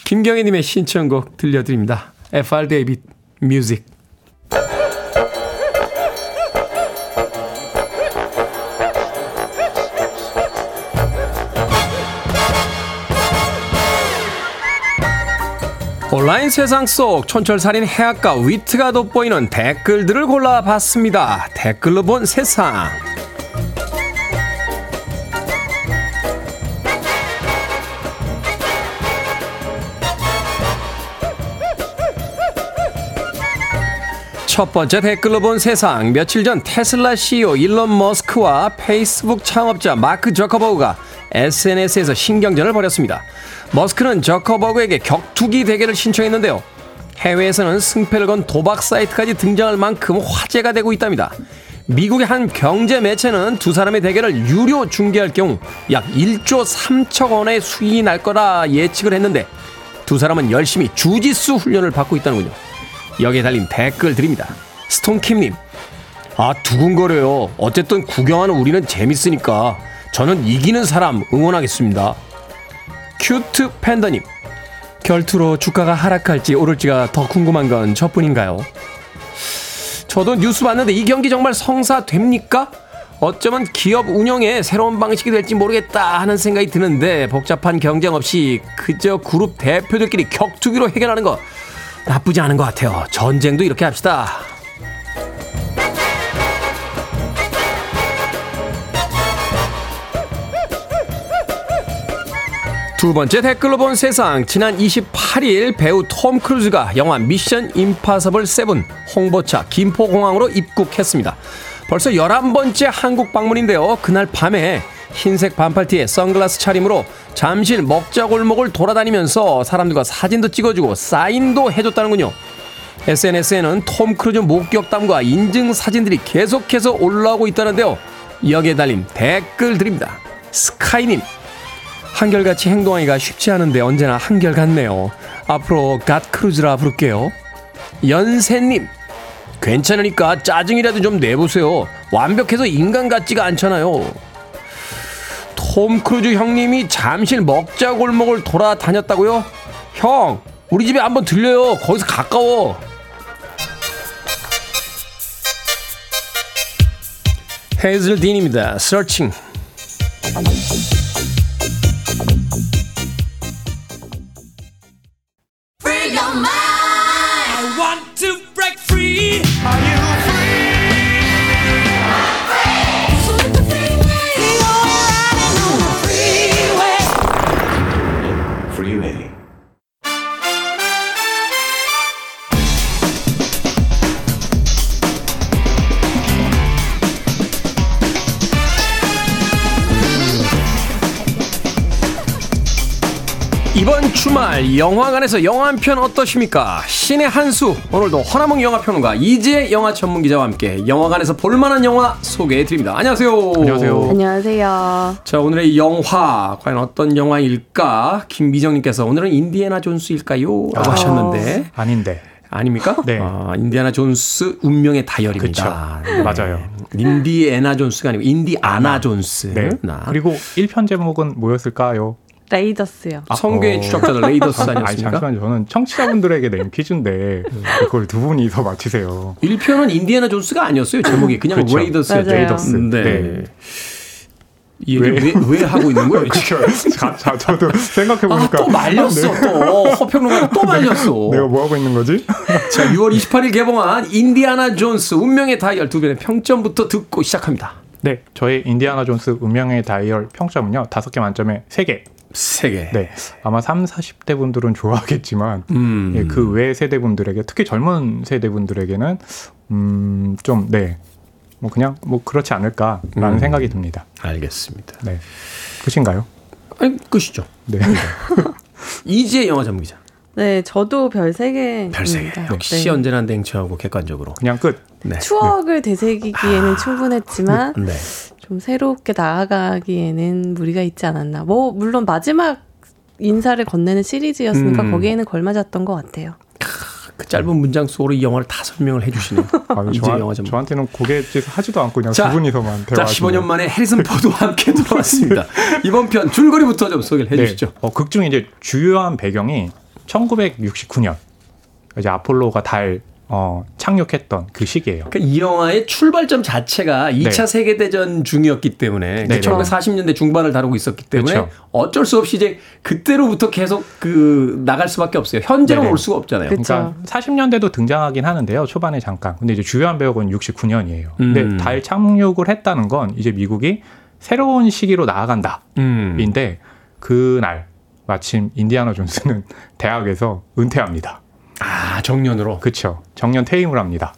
김경희님의 신청곡 들려드립니다. FR 데이빗 뮤직. 온라인 세상 속 촌철살인 해악과 위트가 돋보이는 댓글들을 골라봤습니다. 댓글로 본 세상. 첫 번째 댓글로 본 세상. 며칠 전 테슬라 CEO 일론 머스크와 페이스북 창업자 마크 저커버그가 SNS에서 신경전을 벌였습니다. 머스크는 저커버그에게 격투기 대결을 신청했는데요. 해외에서는 승패를 건 도박 사이트까지 등장할 만큼 화제가 되고 있답니다. 미국의 한 경제 매체는 두 사람의 대결을 유료 중계할 경우 약 1조 3천 원의 수익이 날 거라 예측을 했는데 두 사람은 열심히 주짓수 훈련을 받고 있다는군요. 여기에 달린 댓글 드립니다. 스톤킴님, 아, 두근거려요. 어쨌든 구경하는 우리는 재밌으니까 저는 이기는 사람 응원하겠습니다. 큐트 팬더님, 결투로 주가가 하락할지 오를지가 더 궁금한 건 저뿐인가요? 저도 뉴스 봤는데 이 경기 정말 성사됩니까? 어쩌면 기업 운영의 새로운 방식이 될지 모르겠다 하는 생각이 드는데 복잡한 경쟁 없이 그저 그룹 대표들끼리 격투기로 해결하는 거 나쁘지 않은 것 같아요. 전쟁도 이렇게 합시다. 두 번째 댓글로 본 세상. 지난 28일 배우 톰 크루즈가 영화 미션 임파서블 7 홍보차 김포공항으로 입국했습니다. 벌써 11번째 한국 방문인데요. 그날 밤에 흰색 반팔티에 선글라스 차림으로 잠실 먹자골목을 돌아다니면서 사람들과 사진도 찍어주고 사인도 해줬다는군요. SNS에는 톰 크루즈 목격담과 인증 사진들이 계속해서 올라오고 있다는데요. 여기에 달린 댓글 드립니다. 스카이님, 한결같이 행동하기가 쉽지 않은데 언제나 한결같네요. 앞으로 갓 크루즈라 부를게요. 연세님, 괜찮으니까 짜증이라도 좀 내보세요. 완벽해서 인간 같지가 않잖아요. 톰 크루즈 형님이 잠실 먹자 골목을 돌아다녔다고요? 형, 우리 집에 한번 들려요. 거기서 가까워. 헤이즐 딘입니다. Searching. Free 이번 주말 영화관에서 영화 한 편 어떠십니까? 신의 한 수 오늘도 허남웅 영화평론가 이지혜 영화 전문 기자와 함께 영화관에서 볼만한 영화 소개해 드립니다. 안녕하세요. 안녕하세요. 안녕하세요. 자 오늘의 영화 과연 어떤 영화일까? 김미정님께서 오늘은 인디애나 존스일까요? 라고 하셨는데 아닌데. 아닙니까? 네. 아, 인디애나 존스 운명의 다이얼입니다. 네. 맞아요. 인디애나 존스가 아니고 인디아나 존스. 네. 나. 그리고 1편 제목은 뭐였을까요? 레이더스요. 성궤의 추적자들 레이더스 아니, 아니었습니까? 잠시만요. 저는 청취자분들에게 낸 퀴즈인데 그걸 두 분이서 맞히세요. 1편은 인디애나 존스가 아니었어요. 제목이 그냥 그쵸. 레이더스였죠. 레이더스. 네. 네. 이 얘기 왜, 왜 하고 있는 거예요? 그렇죠. 자, 자, 저도 생각해 아, 보니까 또 말렸어, 또. 허평론가 또 말렸어. 내가 뭐 하고 있는 거지? 자, 6월 28일 개봉한 인디아나 존스 운명의 다이얼 두 편의 평점부터 듣고 시작합니다. 네, 저의 인디아나 존스 운명의 다이얼 평점은요. 다섯 개 만점에 세 개. 세 개. 네, 아마 3, 40대 분들은 좋아하겠지만 음. 예, 그 외 세대 분들에게 특히 젊은 세대 분들에게는 음, 좀 네. 뭐 그냥 뭐 그렇지 않을까라는 음. 생각이 듭니다. 알겠습니다. 네. 끝인가요? 아니, 끝이죠. 네. 이지혜 영화 전문기자. 네, 저도 별 3개. 별세 개. 역시 언제나 냉철하고 객관적으로. 그냥 끝. 네. 추억을 되새기기에는 충분했지만 네. 좀 새롭게 나아가기에는 무리가 있지 않았나. 뭐 물론 마지막 인사를 건네는 시리즈였으니까 음. 거기에는 걸맞았던 것 같아요. 그 짧은 문장 속으로 이 영화를 다 설명을 해주시네요. 아유, 이제 저한, 영화 전문. 저한테는 고갯짓 하지도 않고 그냥 자, 두 분이서만 자, 대화. 15년 만에 해리슨 포드와 함께 돌아왔습니다. 이번 편 줄거리부터 좀 소개를 해주시죠. 어, 극중 이제 주요한 배경이 1969년 이제 아폴로가 달 어, 착륙했던 그 시기예요. 그러니까 이 영화의 출발점 자체가 2차 네. 세계 대전 중이었기 때문에 네, 네. 1940년대 중반을 다루고 있었기 때문에 그렇죠. 어쩔 수 없이 이제 그때로부터 계속 그 나갈 수밖에 없어요. 현재로 네네. 올 수가 없잖아요. 그쵸. 그러니까 40년대도 등장하긴 하는데요. 초반에 잠깐. 근데 이제 주요한 배역은 69년이에요. 근데 음. 달 착륙을 했다는 건 이제 미국이 새로운 시기로 나아간다. 음. 인데 그날 마침 인디아나 존스는 대학에서 은퇴합니다. 아 정년으로 그렇죠. 정년 퇴임을 합니다.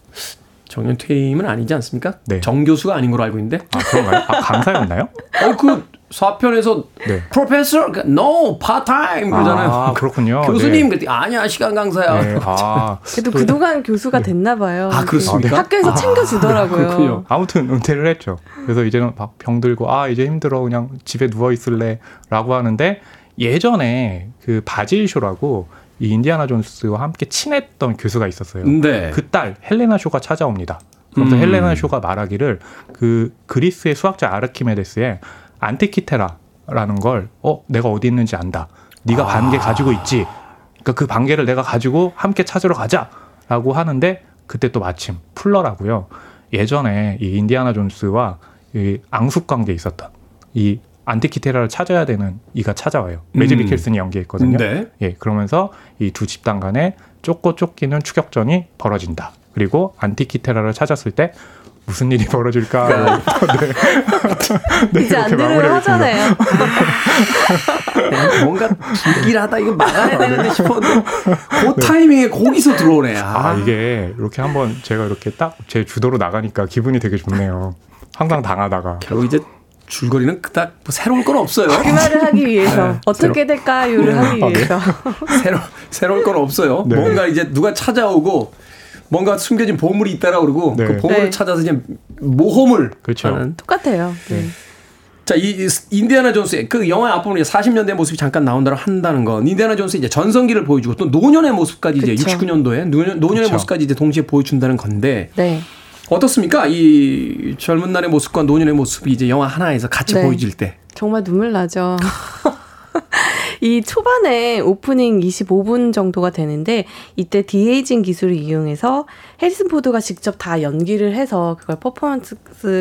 정년 퇴임은 아니지 않습니까? 네. 정 교수가 아닌 걸로 알고 있는데. 아 그런가요? 아 강사였나요? 어그 4편에서 네. 프로페서 no part time 그러잖아요. 아 그렇군요. 교수님 네. 그랬더니 아니야 시간 강사야. 네. 아, 그래도 그동안 교수가 됐나 봐요. 아, 그렇습니까? 학교에서 챙겨주더라고요. 그렇군요. 아무튼 은퇴를 했죠. 그래서 이제는 막 병들고 아 이제 힘들어 그냥 집에 누워 있을래라고 하는데 예전에 그 바질 쇼라고 이 인디아나 존스와 함께 친했던 교수가 있었어요. 네. 그딸 헬레나 쇼가 찾아옵니다. 그래서 음. 헬레나 쇼가 말하기를 그 그리스의 수학자 아르키메데스의 안티키테라라는 걸 어 내가 어디 있는지 안다. 네가 반개 가지고 있지. 그러니까 그 반개를 내가 가지고 함께 찾으러 가자라고 하는데 그때 또 마침 풀러라고요. 예전에 이 인디아나 존스와 이 앙숙 관계에 있었던 이 안티키테라를 찾아야 되는 이가 찾아와요. 매즈 음. 미켈슨이 연기했거든요. 네. 예, 그러면서 이 두 집단 간에 쫓고 쫓기는 추격전이 벌어진다. 그리고 안티키테라를 찾았을 때 무슨 일이 벌어질까. 네. 이제 안 마무리하겠습니다. 하잖아요. 뭔가 길하다 이거 막아야 되는데 싶었는데 그 타이밍에 거기서 들어오네. 아, 아, 이게 이렇게 한번 제가 이렇게 딱 제 주도로 나가니까 기분이 되게 좋네요. 항상 당하다가. 결국 이제 줄거리는 그닥 뭐 새로운 건 없어요. 그 말을 하기 위해서 네, 어떻게 될까요를 하기 아, 네. 위해서 새로 새로운 건 없어요. 네. 뭔가 이제 누가 찾아오고 뭔가 숨겨진 보물이 있다라 그러고 네. 그 보물을 네. 찾아서 이제 모험을 그렇죠. 하는. 똑같아요. 네. 자, 이이 인디아나 존스의 그 영화의 앞부분에 40년대 모습이 잠깐 나온다고 한다는 건 인디아나 존스 이제 전성기를 보여주고 또 노년의 모습까지 이제 그쵸. 69년도에 노년, 노년의 그쵸. 모습까지 이제 동시에 보여준다는 건데 네. 어떻습니까? 이 젊은 날의 모습과 노년의 모습이 이제 영화 하나에서 같이 네. 보여질 때. 정말 눈물 나죠. 이 초반에 오프닝 25분 정도가 되는데 이때 de-aging 기술을 이용해서 해리슨 포드가 직접 다 연기를 해서 그걸 퍼포먼스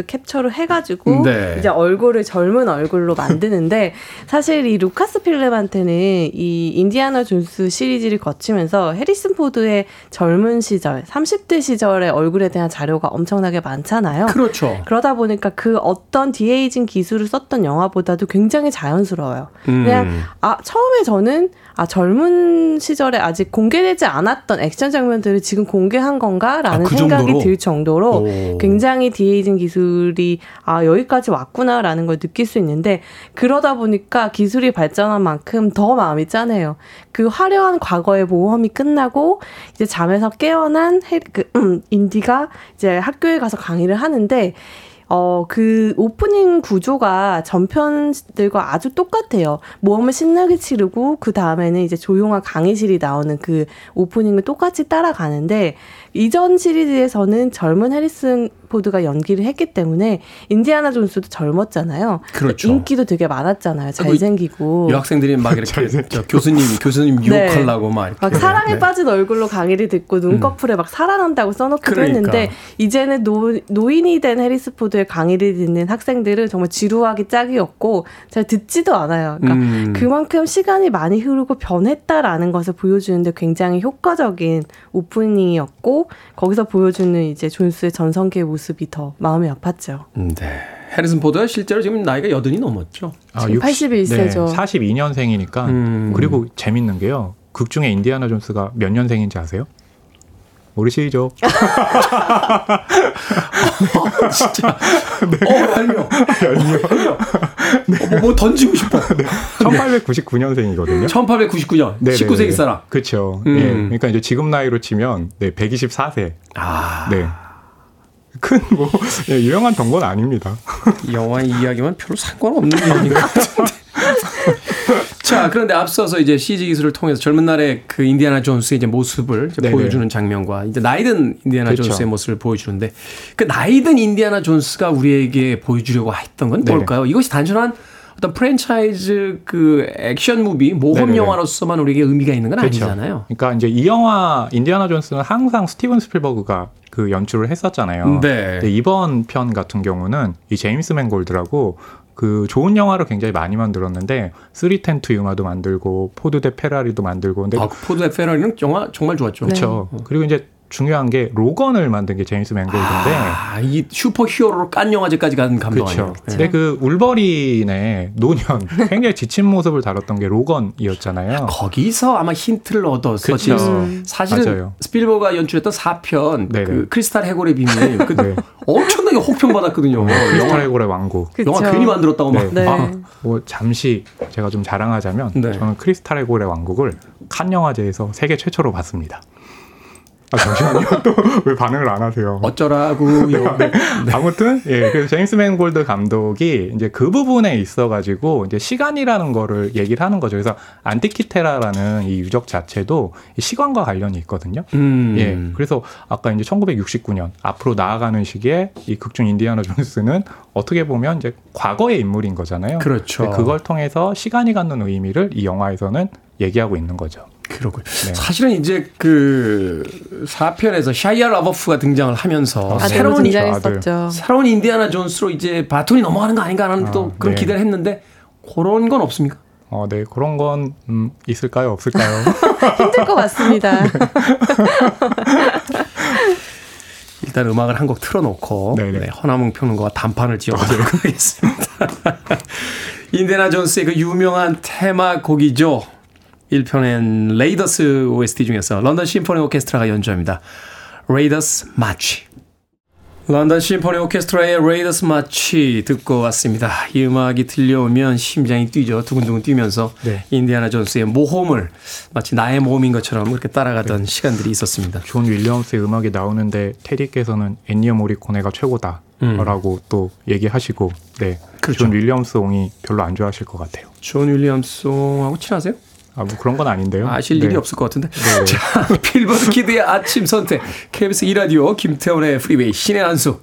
캡처를 해가지고 네. 이제 얼굴을 젊은 얼굴로 만드는데 사실 이 루카스 필름한테는 이 인디아나 존스 시리즈를 거치면서 해리슨 포드의 젊은 시절, 30대 시절의 얼굴에 대한 자료가 엄청나게 많잖아요. 그렇죠. 그러다 보니까 그 어떤 de-aging 기술을 썼던 영화보다도 굉장히 자연스러워요. 음. 그냥 아 처음에 저는 아 젊은 시절에 아직 공개되지 않았던 액션 장면들을 지금 공개한 건가 라는 아, 그 생각이 정도로? 들 정도로 오. 굉장히 디에이징 기술이 아 여기까지 왔구나라는 걸 느낄 수 있는데 그러다 보니까 기술이 발전한 만큼 더 마음이 짠해요. 그 화려한 과거의 모험이 끝나고 이제 잠에서 깨어난 해, 그 음, 인디가 이제 학교에 가서 강의를 하는데 어, 그 오프닝 구조가 전편들과 아주 똑같아요. 모험을 신나게 치르고 그 다음에는 이제 조용한 강의실이 나오는 그 오프닝을 똑같이 따라가는데 이전 시리즈에서는 젊은 해리슨 포드가 연기를 했기 때문에 인디아나 존스도 젊었잖아요. 그렇죠. 인기도 되게 많았잖아요. 잘생기고. 여학생들이 막 이렇게 저 교수님 교수님 네. 유혹하려고 막 이렇게 막 사랑에 네. 빠진 얼굴로 강의를 듣고 눈꺼풀에 막 사랑한다고 써놓기도 그러니까. 했는데 이제는 노, 노인이 된 해리슨 포드의 강의를 듣는 학생들은 정말 지루하기 짝이 없고 잘 듣지도 않아요. 그러니까 음. 그만큼 시간이 많이 흐르고 변했다라는 것을 보여주는데 굉장히 효과적인 오프닝이었고 거기서 보여주는 이제 존스의 전성기의 모습이 더 마음이 아팠죠. 음, 네. 해리슨 포드가 실제로 지금 나이가 여든이 넘었죠. 지금 81세 죠. 네, 42년생이니까 음. 그리고 재밌는 게요. 극 중에 인디아나 존스가 몇 년생인지 아세요? 모르시죠? 어, 얄미워. 얄미워. 어, 뭐 던지고 싶어. 1899년생이거든요. 1899년. 19세기 사람. 그렇죠. 음. 예. 그러니까 이제 지금 나이로 치면 네, 124세. 아. 네. 큰뭐 유명한 정보는 아닙니다. 영화 이야기만 별로 상관없는 이야기인 것 같은데. 자, 그런데 앞서서 이제 CG 기술을 통해서 젊은 날의 그 인디아나 존스의 이제 모습을 이제 네네. 보여주는 장면과 이제 나이든 인디아나 그렇죠. 존스의 모습을 보여주는데 그 나이든 인디아나 존스가 우리에게 보여주려고 했던 건 네네. 뭘까요? 이것이 단순한 어떤 프랜차이즈 그 액션 movie 모험 네네네. 영화로서만 우리에게 의미가 있는 건 그렇죠. 아니잖아요. 그러니까 이제 이 영화 인디아나 존스는 항상 스티븐 스필버그가 그 연출을 했었잖아요. 네. 근데 이번 편 같은 경우는 이 제임스 맨골드라고 그 좋은 영화를 굉장히 많이 만들었는데 Three Ten to Yuma도 만들고 포드 대 페라리도 만들고 근데 아, 그 포드 대 페라리는 영화 정말 좋았죠. 그렇죠. 그리고 이제 중요한 게 로건을 만든 게 제임스 맨골드인데 아, 이 슈퍼 히어로로 칸 영화제까지 간 감독 그렇죠. 아니에요? 네. 근데 그 울버린의 노년 굉장히 지친 모습을 다뤘던 게 로건이었잖아요. 거기서 아마 힌트를 얻어서 그렇죠. 음. 사실은 맞아요. 스필버그가 연출했던 4편 네네. 그 크리스탈 해골의 비밀 그 네. 엄청나게 혹평 받았거든요. 크리스탈 영화, 해골의 왕국. 그쵸. 영화 괜히 만들었다고 막. 네. 네. 아, 뭐 잠시 제가 좀 자랑하자면 네. 저는 크리스탈 해골의 왕국을 칸 영화제에서 세계 최초로 봤습니다. 아 잠시만요. 또 왜 반응을 안 하세요? 어쩌라고요. 네. 아무튼 예 그래서 제임스 맨골드 감독이 이제 그 부분에 있어 가지고 이제 시간이라는 거를 얘기를 하는 거죠. 그래서 안티키테라라는 이 유적 자체도 이 시간과 관련이 있거든요. 음. 예. 그래서 아까 이제 1969년 앞으로 나아가는 시기에 이 극중 인디아나 존스는 어떻게 보면 이제 과거의 인물인 거잖아요. 그렇죠. 그걸 통해서 시간이 갖는 의미를 이 영화에서는 얘기하고 있는 거죠. 그렇군요. 네. 사실은 이제 그 4편에서 샤이아 라버프가 등장을 하면서 아, 아들 새로운 이- 등장했었죠. 새로운 인디아나 존스로 이제 바톤이 넘어가는 거 아닌가 하는 또 아, 그런 네. 기대를 했는데 그런 건 없습니까? 어, 네 그런 건 음, 있을까요, 없을까요? 힘들 것 같습니다. 일단 음악을 한 곡 틀어놓고 네네. 네, 허남웅 평론가와 담판을 지어보도록 하겠습니다. 인디아나 존스의 그 유명한 테마 곡이죠. 1편엔 레이더스 OST 중에서 런던 심포니 오케스트라가 연주합니다. 레이더스 마치. 런던 심포니 오케스트라의 레이더스 마치 듣고 왔습니다. 이 음악이 들려오면 심장이 뛰죠. 두근두근 뛰면서 네. 인디아나 존스의 모험을 마치 나의 모험인 것처럼 그렇게 따라가던 시간들이 있었습니다. 존 윌리엄스의 음악이 나오는데 테디께서는 엔니오 모리코네가 최고다라고 또 얘기하시고 네. 그렇죠. 존 윌리엄스 옹이 별로 안 좋아하실 것 같아요. 존 윌리엄스 옹하고 친하세요? 아, 뭐 그런 건 아닌데요. 아실 네. 일이 없을 것 같은데. 자, 빌보드 키드의 아침 선택. KBS 2라디오 김태원의 프리웨이 씨네한수.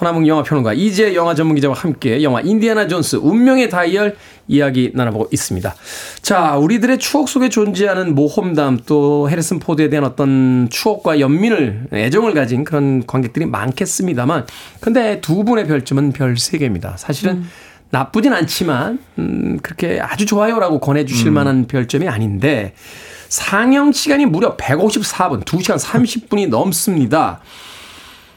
허남웅 영화평론가 이지혜 영화 전문기자와 함께 영화 인디아나 존스 운명의 다이얼 이야기 나눠보고 있습니다. 자, 우리들의 추억 속에 존재하는 모험담 또 해리슨 포드에 대한 어떤 추억과 연민을 애정을 가진 그런 관객들이 많겠습니다만 근데 두 분의 별점은 별 3개입니다. 사실은 나쁘진 않지만 음, 그렇게 아주 좋아요라고 권해주실 만한 별점이 아닌데 상영 시간이 무려 154분, 2시간 30분이 넘습니다.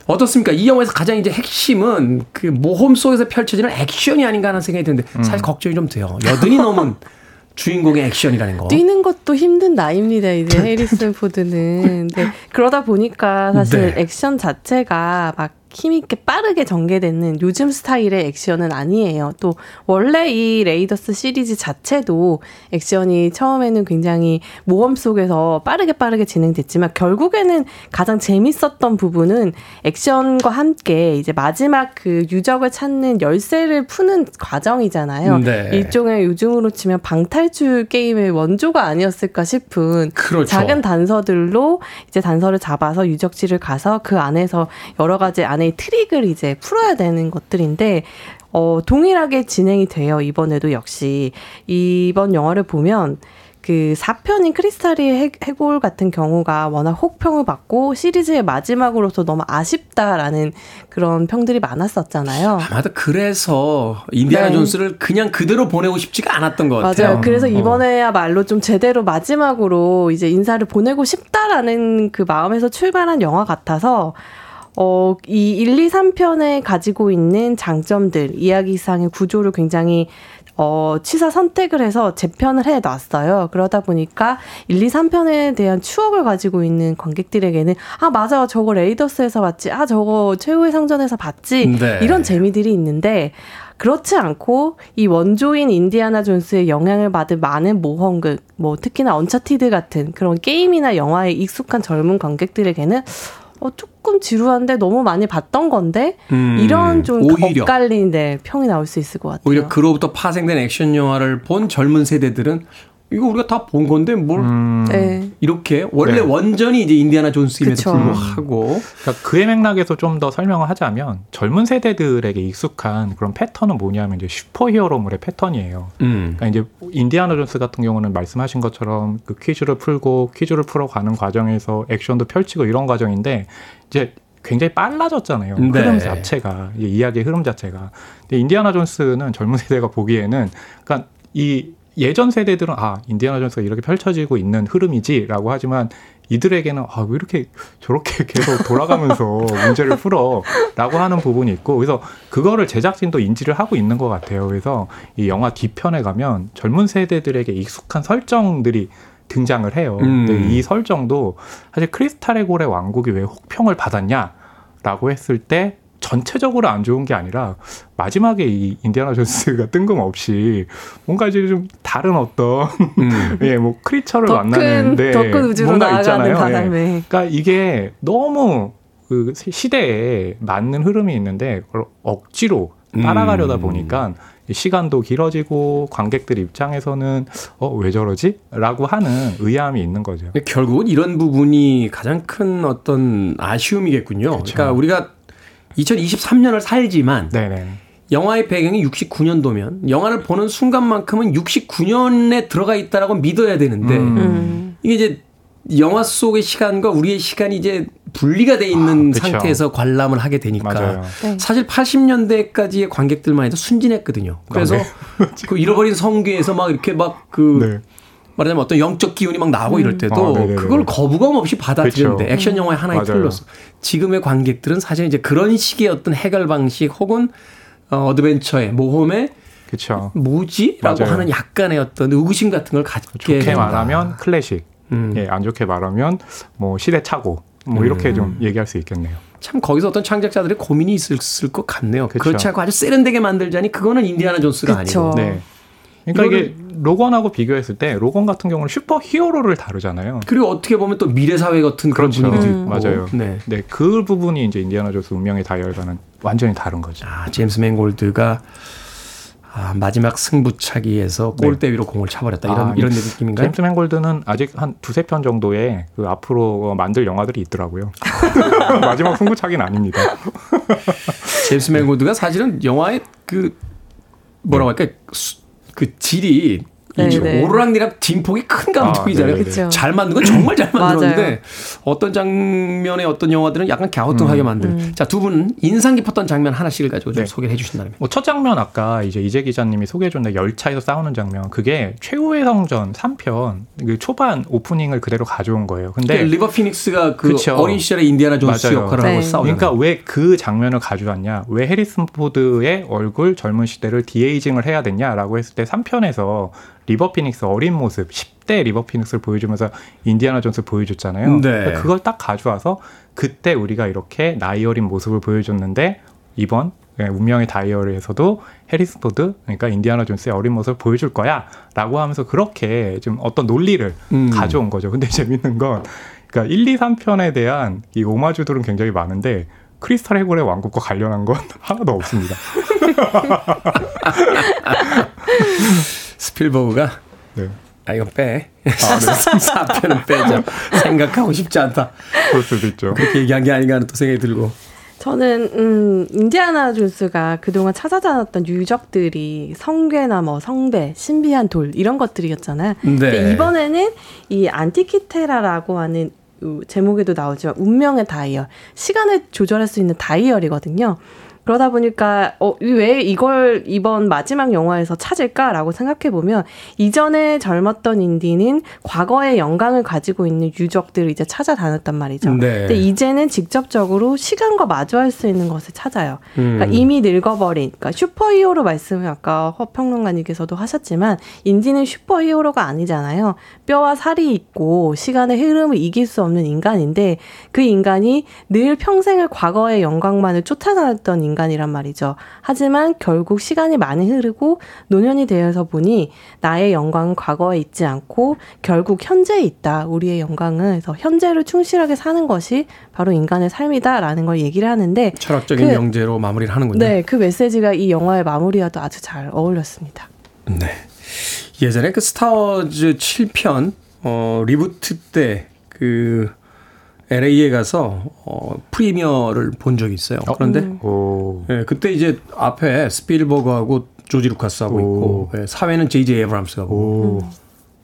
어떻습니까? 이 영화에서 가장 이제 핵심은 그 모험 속에서 펼쳐지는 액션이 아닌가 하는 생각이 드는데 사실 걱정이 좀 돼요. 여든이 넘은 주인공의 액션이라는 거. 뛰는 것도 힘든 나이입니다. 이제 해리슨 포드는. 네. 그러다 보니까 사실 네. 액션 자체가 막 힘있게 빠르게 전개되는 요즘 스타일의 액션은 아니에요. 또 원래 이 레이더스 시리즈 자체도 액션이 처음에는 굉장히 모험 속에서 빠르게 빠르게 진행됐지만 결국에는 가장 재밌었던 부분은 액션과 함께 이제 마지막 그 유적을 찾는 열쇠를 푸는 과정이잖아요. 네. 일종의 요즘으로 치면 방탈출 게임의 원조가 아니었을까 싶은 그렇죠. 작은 단서들로 이제 단서를 잡아서 유적지를 가서 그 안에서 여러 가지 안에 트릭을 이제 풀어야 되는 것들인데 어, 동일하게 진행이 돼요. 이번에도 역시 이번 영화를 보면 그 4편인 크리스탈의 해- 해골 같은 경우가 워낙 혹평을 받고 시리즈의 마지막으로서 너무 아쉽다라는 그런 평들이 많았었잖아요. 아마도 그래서 인디아나 네. 존스를 그냥 그대로 보내고 싶지가 않았던 것 같아요. 맞아요. 그래서 어. 이번에야말로 좀 제대로 마지막으로 이제 인사를 보내고 싶다라는 그 마음에서 출발한 영화 같아서 어, 이 1, 2, 3편에 가지고 있는 장점들, 이야기상의 구조를 굉장히 어, 취사 선택을 해서 재편을 해 놨어요. 그러다 보니까 1, 2, 3편에 대한 추억을 가지고 있는 관객들에게는 아, 맞아. 저거 레이더스에서 봤지. 아, 저거 최후의 성전에서 봤지. 네. 이런 재미들이 있는데 그렇지 않고 이 원조인 인디아나 존스의 영향을 받은 많은 모험극, 뭐 특히나 언차티드 같은 그런 게임이나 영화에 익숙한 젊은 관객들에게는 어, 조금 지루한데 너무 많이 봤던 건데 음, 이런 좀 오히려. 엇갈린 네, 평이 나올 수 있을 것 같아요. 오히려 그로부터 파생된 액션 영화를 본 젊은 세대들은 이거 우리가 다 본 건데 뭘 음, 네. 이렇게 원래 네. 원전이 이제 인디아나 존스임에도. 불구하고 그러니까 그의 맥락에서 좀 더 설명을 하자면 젊은 세대들에게 익숙한 그런 패턴은 뭐냐면 이제 슈퍼히어로물의 패턴이에요. 음. 그러니까 이제 인디아나 존스 같은 경우는 말씀하신 것처럼 그 퀴즈를 풀고 퀴즈를 풀어가는 과정에서 액션도 펼치고 이런 과정인데 이제 굉장히 빨라졌잖아요. 네. 흐름 자체가 이 이야기의 흐름 자체가. 근데 인디아나 존스는 젊은 세대가 보기에는 그러니까 이 예전 세대들은 아 인디아나 존스가 이렇게 펼쳐지고 있는 흐름이지라고 하지만 이들에게는 아 왜 이렇게 저렇게 계속 돌아가면서 문제를 풀어라고 하는 부분이 있고 그래서 그거를 제작진도 인지를 하고 있는 것 같아요. 그래서 이 영화 뒤편에 가면 젊은 세대들에게 익숙한 설정들이 등장을 해요. 음. 근데 이 설정도 사실 크리스탈의 골의 왕국이 왜 혹평을 받았냐 라고 했을 때 전체적으로 안 좋은 게 아니라 마지막에 이 인디아나 존스가 뜬금없이 뭔가 이제 좀 다른 어떤 음. 예, 뭐 크리처를 만나는데 더큰 뭔가 있잖아요. 예. 바람에. 그러니까 이게 너무 그 시대에 맞는 흐름이 있는데 그걸 억지로 따라가려다 음. 보니까 시간도 길어지고 관객들 입장에서는 어 왜 저러지?라고 하는 의아함이 있는 거죠. 결국은 이런 부분이 가장 큰 어떤 아쉬움이겠군요. 그쵸. 그러니까 우리가 2023년을 살지만 네네. 영화의 배경이 69년도면 영화를 보는 순간만큼은 69년에 들어가 있다라고 믿어야 되는데 음. 음. 이게 이제 영화 속의 시간과 우리의 시간이 이제 분리가 돼 있는 아. 상태에서 관람을 하게 되니까 맞아요. 네. 사실 80년대까지의 관객들만 해도 순진했거든요. 그래서 네. 그 잃어버린 성계에서 막 이렇게 막그 네. 말하자면 어떤 영적 기운이 막 나오고 이럴 때도 아. 그걸 거부감 없이 받아들였는데 그쵸. 액션 영화의 하나의 맞아요. 틀로서 지금의 관객들은 사실 이제 그런 식의 어떤 해결 방식 혹은 어, 어드벤처의 모험의 그렇죠. 뭐지라고 맞아요. 하는 약간의 어떤 의구심 같은 걸 갖게 좋게 된다. 말하면 클래식, 음. 예, 안 좋게 말하면 뭐 시대착오, 뭐 이렇게 좀 얘기할 수 있겠네요. 참 거기서 어떤 창작자들의 고민이 있을 것 같네요. 그쵸. 그렇지 않고 아주 세련되게 만들자니 그거는 인디아나 존스가 그쵸. 아니고. 네. 그러니까 이게 로건하고 비교했을 때 로건 같은 경우는 슈퍼 히어로를 다루잖아요. 그리고 어떻게 보면 또 미래 사회 같은 그런 그렇죠. 분위기도 음. 있고. 맞아요. 네. 네, 그 부분이 이제 인디아나 존스 운명의 다이얼과는 완전히 다른 거죠. 아, 제임스 맨골드가 아, 마지막 승부차기에서 골대 위로 공을 차버렸다 이런 아, 이런 느낌인가요? 제임스 맨골드는 아직 한 두세 편 정도의 그 앞으로 어, 만들 영화들이 있더라고요. 마지막 승부차기는 아닙니다. 제임스 맨골드가 사실은 영화의 그 뭐라고 할까 수- 그 질이 네, 이 네. 오르락내락 진폭이 큰 감독이잖아요. 아. 그쵸. 잘 만든 건 정말 잘. 만들었는데 어떤 장면의 어떤 영화들은 약간 갸우뚱하게 만든. 자, 두 분은 인상 깊었던 장면 하나씩을 가지고 좀 네. 소개를 해 주신다면. 뭐첫 장면 아까 이제 이재 기자님이 소개해줬는데 열차에서 싸우는 장면 그게 최후의 성전 3편 그 초반 오프닝을 그대로 가져온 거예요. 근데 리버 피닉스가 그 그쵸. 어린 시절에 인디아나 존스 맞아요. 역할을 하고 네. 싸우잖아요. 그러니까 왜 그 장면을 가져왔냐? 왜 해리슨 포드의 얼굴 젊은 시대를 de-aging을 해야 됐냐라고 했을 때 3편에서 리버 피닉스 어린 모습 10대 리버 피닉스를 보여주면서 인디아나 존스를 보여줬잖아요. 네. 그러니까 그걸 딱 가져와서 그때 우리가 이렇게 나이 어린 모습을 보여줬는데 이번 예, 운명의 다이얼에서도 해리슨 포드 그러니까 인디아나 존스의 어린 모습을 보여줄 거야라고 하면서 그렇게 좀 어떤 논리를 음. 가져온 거죠. 근데 재밌는 건 그러니까 1, 2, 3편에 대한 이 오마주들은 굉장히 많은데 크리스탈 해골의 왕국과 관련한 건 하나도 없습니다. 스필버그가 네. 아 이건 빼. 사 4편은 빼자. 생각하고 싶지 않다. 그럴 수도 있죠. 그렇게 얘기한 게 아닌가 하는 또 생각이 들고. 저는 음 인디아나 존스가 그동안 찾아다녔던 유적들이 성괴나 뭐 성배, 신비한 돌 이런 것들이었잖아요. 네. 근데 이번에는 이 안티키테라라고 하는 우- 제목에도 나오지만 운명의 다이얼, 시간을 조절할 수 있는 다이얼이거든요. 그러다 보니까 어, 왜 이걸 이번 마지막 영화에서 찾을까라고 생각해 보면 이전에 젊었던 인디는 과거의 영광을 가지고 있는 유적들을 이제 찾아다녔단 말이죠. 네. 근데 이제는 직접적으로 시간과 마주할 수 있는 것을 찾아요. 음. 그러니까 이미 늙어버린, 그러니까 슈퍼히어로 말씀을 아까 허평론가님께서도 하셨지만 인디는 슈퍼히어로가 아니잖아요. 뼈와 살이 있고 시간의 흐름을 이길 수 없는 인간인데 그 인간이 늘 평생을 과거의 영광만을 쫓아다녔던 인간 이란 말이죠. 하지만 결국 시간이 많이 흐르고 노년이 되어서 보니 나의 영광은 과거에 있지 않고 결국 현재에 있다. 우리의 영광은 그래서 현재를 충실하게 사는 것이 바로 인간의 삶이다라는 걸 얘기를 하는데 철학적인 그- 명제로 마무리를 하는군요. 네, 그 메시지가 이 영화의 마무리와도 아주 잘 어울렸습니다. 네. 예전에 그 스타워즈 7편 어 reboot 때 그 LA에 가서 어 premiere를 본 적이 있어요. 그런데 오. 예, 그때 이제 앞에 스필버그하고 조지 루카스하고 있고 예, 사회는 제이제이 에브람스가 보고 오.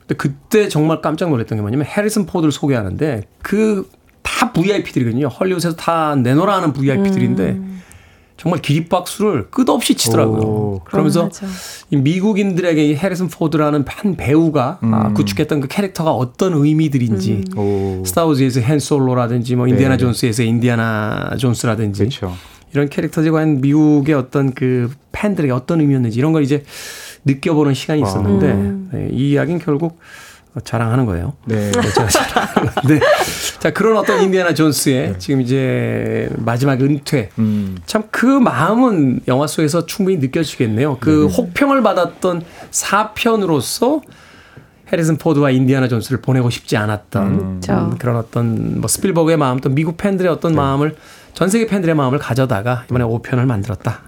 근데 그때 정말 깜짝 놀랐던 게 뭐냐면 해리슨 포드를 소개하는데 그 다 VIP들이거든요. 헐리우드에서 다 내놓으라 하는 VIP들인데 정말 기립박수를 끝없이 치더라고요. 오, 그러면서 그럼 하죠. 이 미국인들에게 이 해리슨 포드라는 한 배우가 아, 음. 구축했던 그 캐릭터가 어떤 의미들인지 오. 스타워즈에서 한 솔로라든지 뭐 인디아나 네. 존스에서 인디아나 존스라든지 그렇죠. 이런 캐릭터들이 과연 미국의 어떤 그 팬들에게 어떤 의미였는지 이런 걸 이제 느껴보는 시간이 있었는데 음. 네, 이 이야기는 결국 자랑하는 거예요. 네. 제가 자랑하는 건데 자 그런 어떤 인디아나 존스의 지금 이제 마지막 은퇴 음. 참그 마음은 영화 속에서 충분히 느껴지겠네요. 그 혹평을 받았던 4편으로서 해리슨 포드와 인디아나 존스를 보내고 싶지 않았던. 음, 그런 어떤 뭐 스필버그의 마음 또 미국 팬들의 어떤 마음을 전 세계 팬들의 마음을 가져다가 이번에 5편을 만들었다.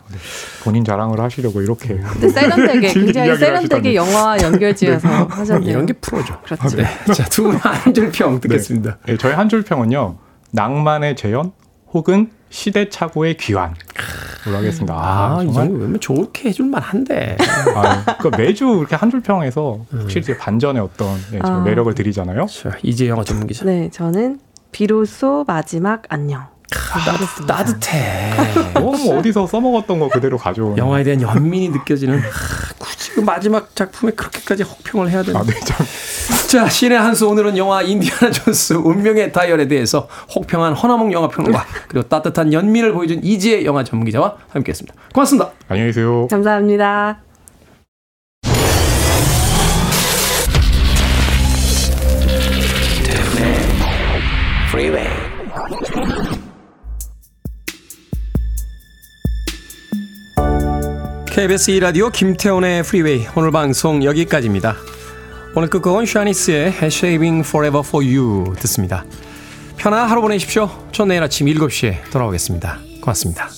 본인 자랑을 하시려고 이렇게. 근데 세련되게 굉장히 세련되게. 영화 연결지어서 하셨네요. 이런 게 프로죠. 그렇죠. 네. 자, 두 분의 한줄 평 듣겠습니다. 네, 저희 한 줄 평은요. 낭만의 재현 혹은 시대착오의 귀환 으로 하겠습니다. 아, 아, 이 정말 정도면 좋게 해줄 만 한데. 아, 그러니까 매주 이렇게 한 줄 평에서 확실히 이제 반전의 어떤 네, 저 아. 매력을 드리잖아요. 자, 이제 영화 전문 기자. 네, 저는 비로소 마지막 안녕. 하겠습니다. 따뜻해. 뭐, 뭐 어디서 써먹었던 거 그대로 가져온. 영화에 대한 연민이 느껴지는 하, 굳이 그 마지막 작품에 그렇게까지 혹평을 해야 되나? 아, 네, 참. 자, 신의 한수 오늘은 영화 인디아나 존스 운명의 다이얼에 대해서 혹평한 허나몽 영화 평론가 그리고 따뜻한 연민을 보여준 이지혜 영화 전문기자와 함께했습니다. 고맙습니다. 안녕히 계세요. 감사합니다. KBS 2라디오 김태훈의 프리웨이 오늘 방송 여기까지입니다. 오늘 끝곡은 샤니스의 Shaving Forever For You 듣습니다. 편안한 하루 보내십시오. 전 내일 아침 7시에 돌아오겠습니다. 고맙습니다.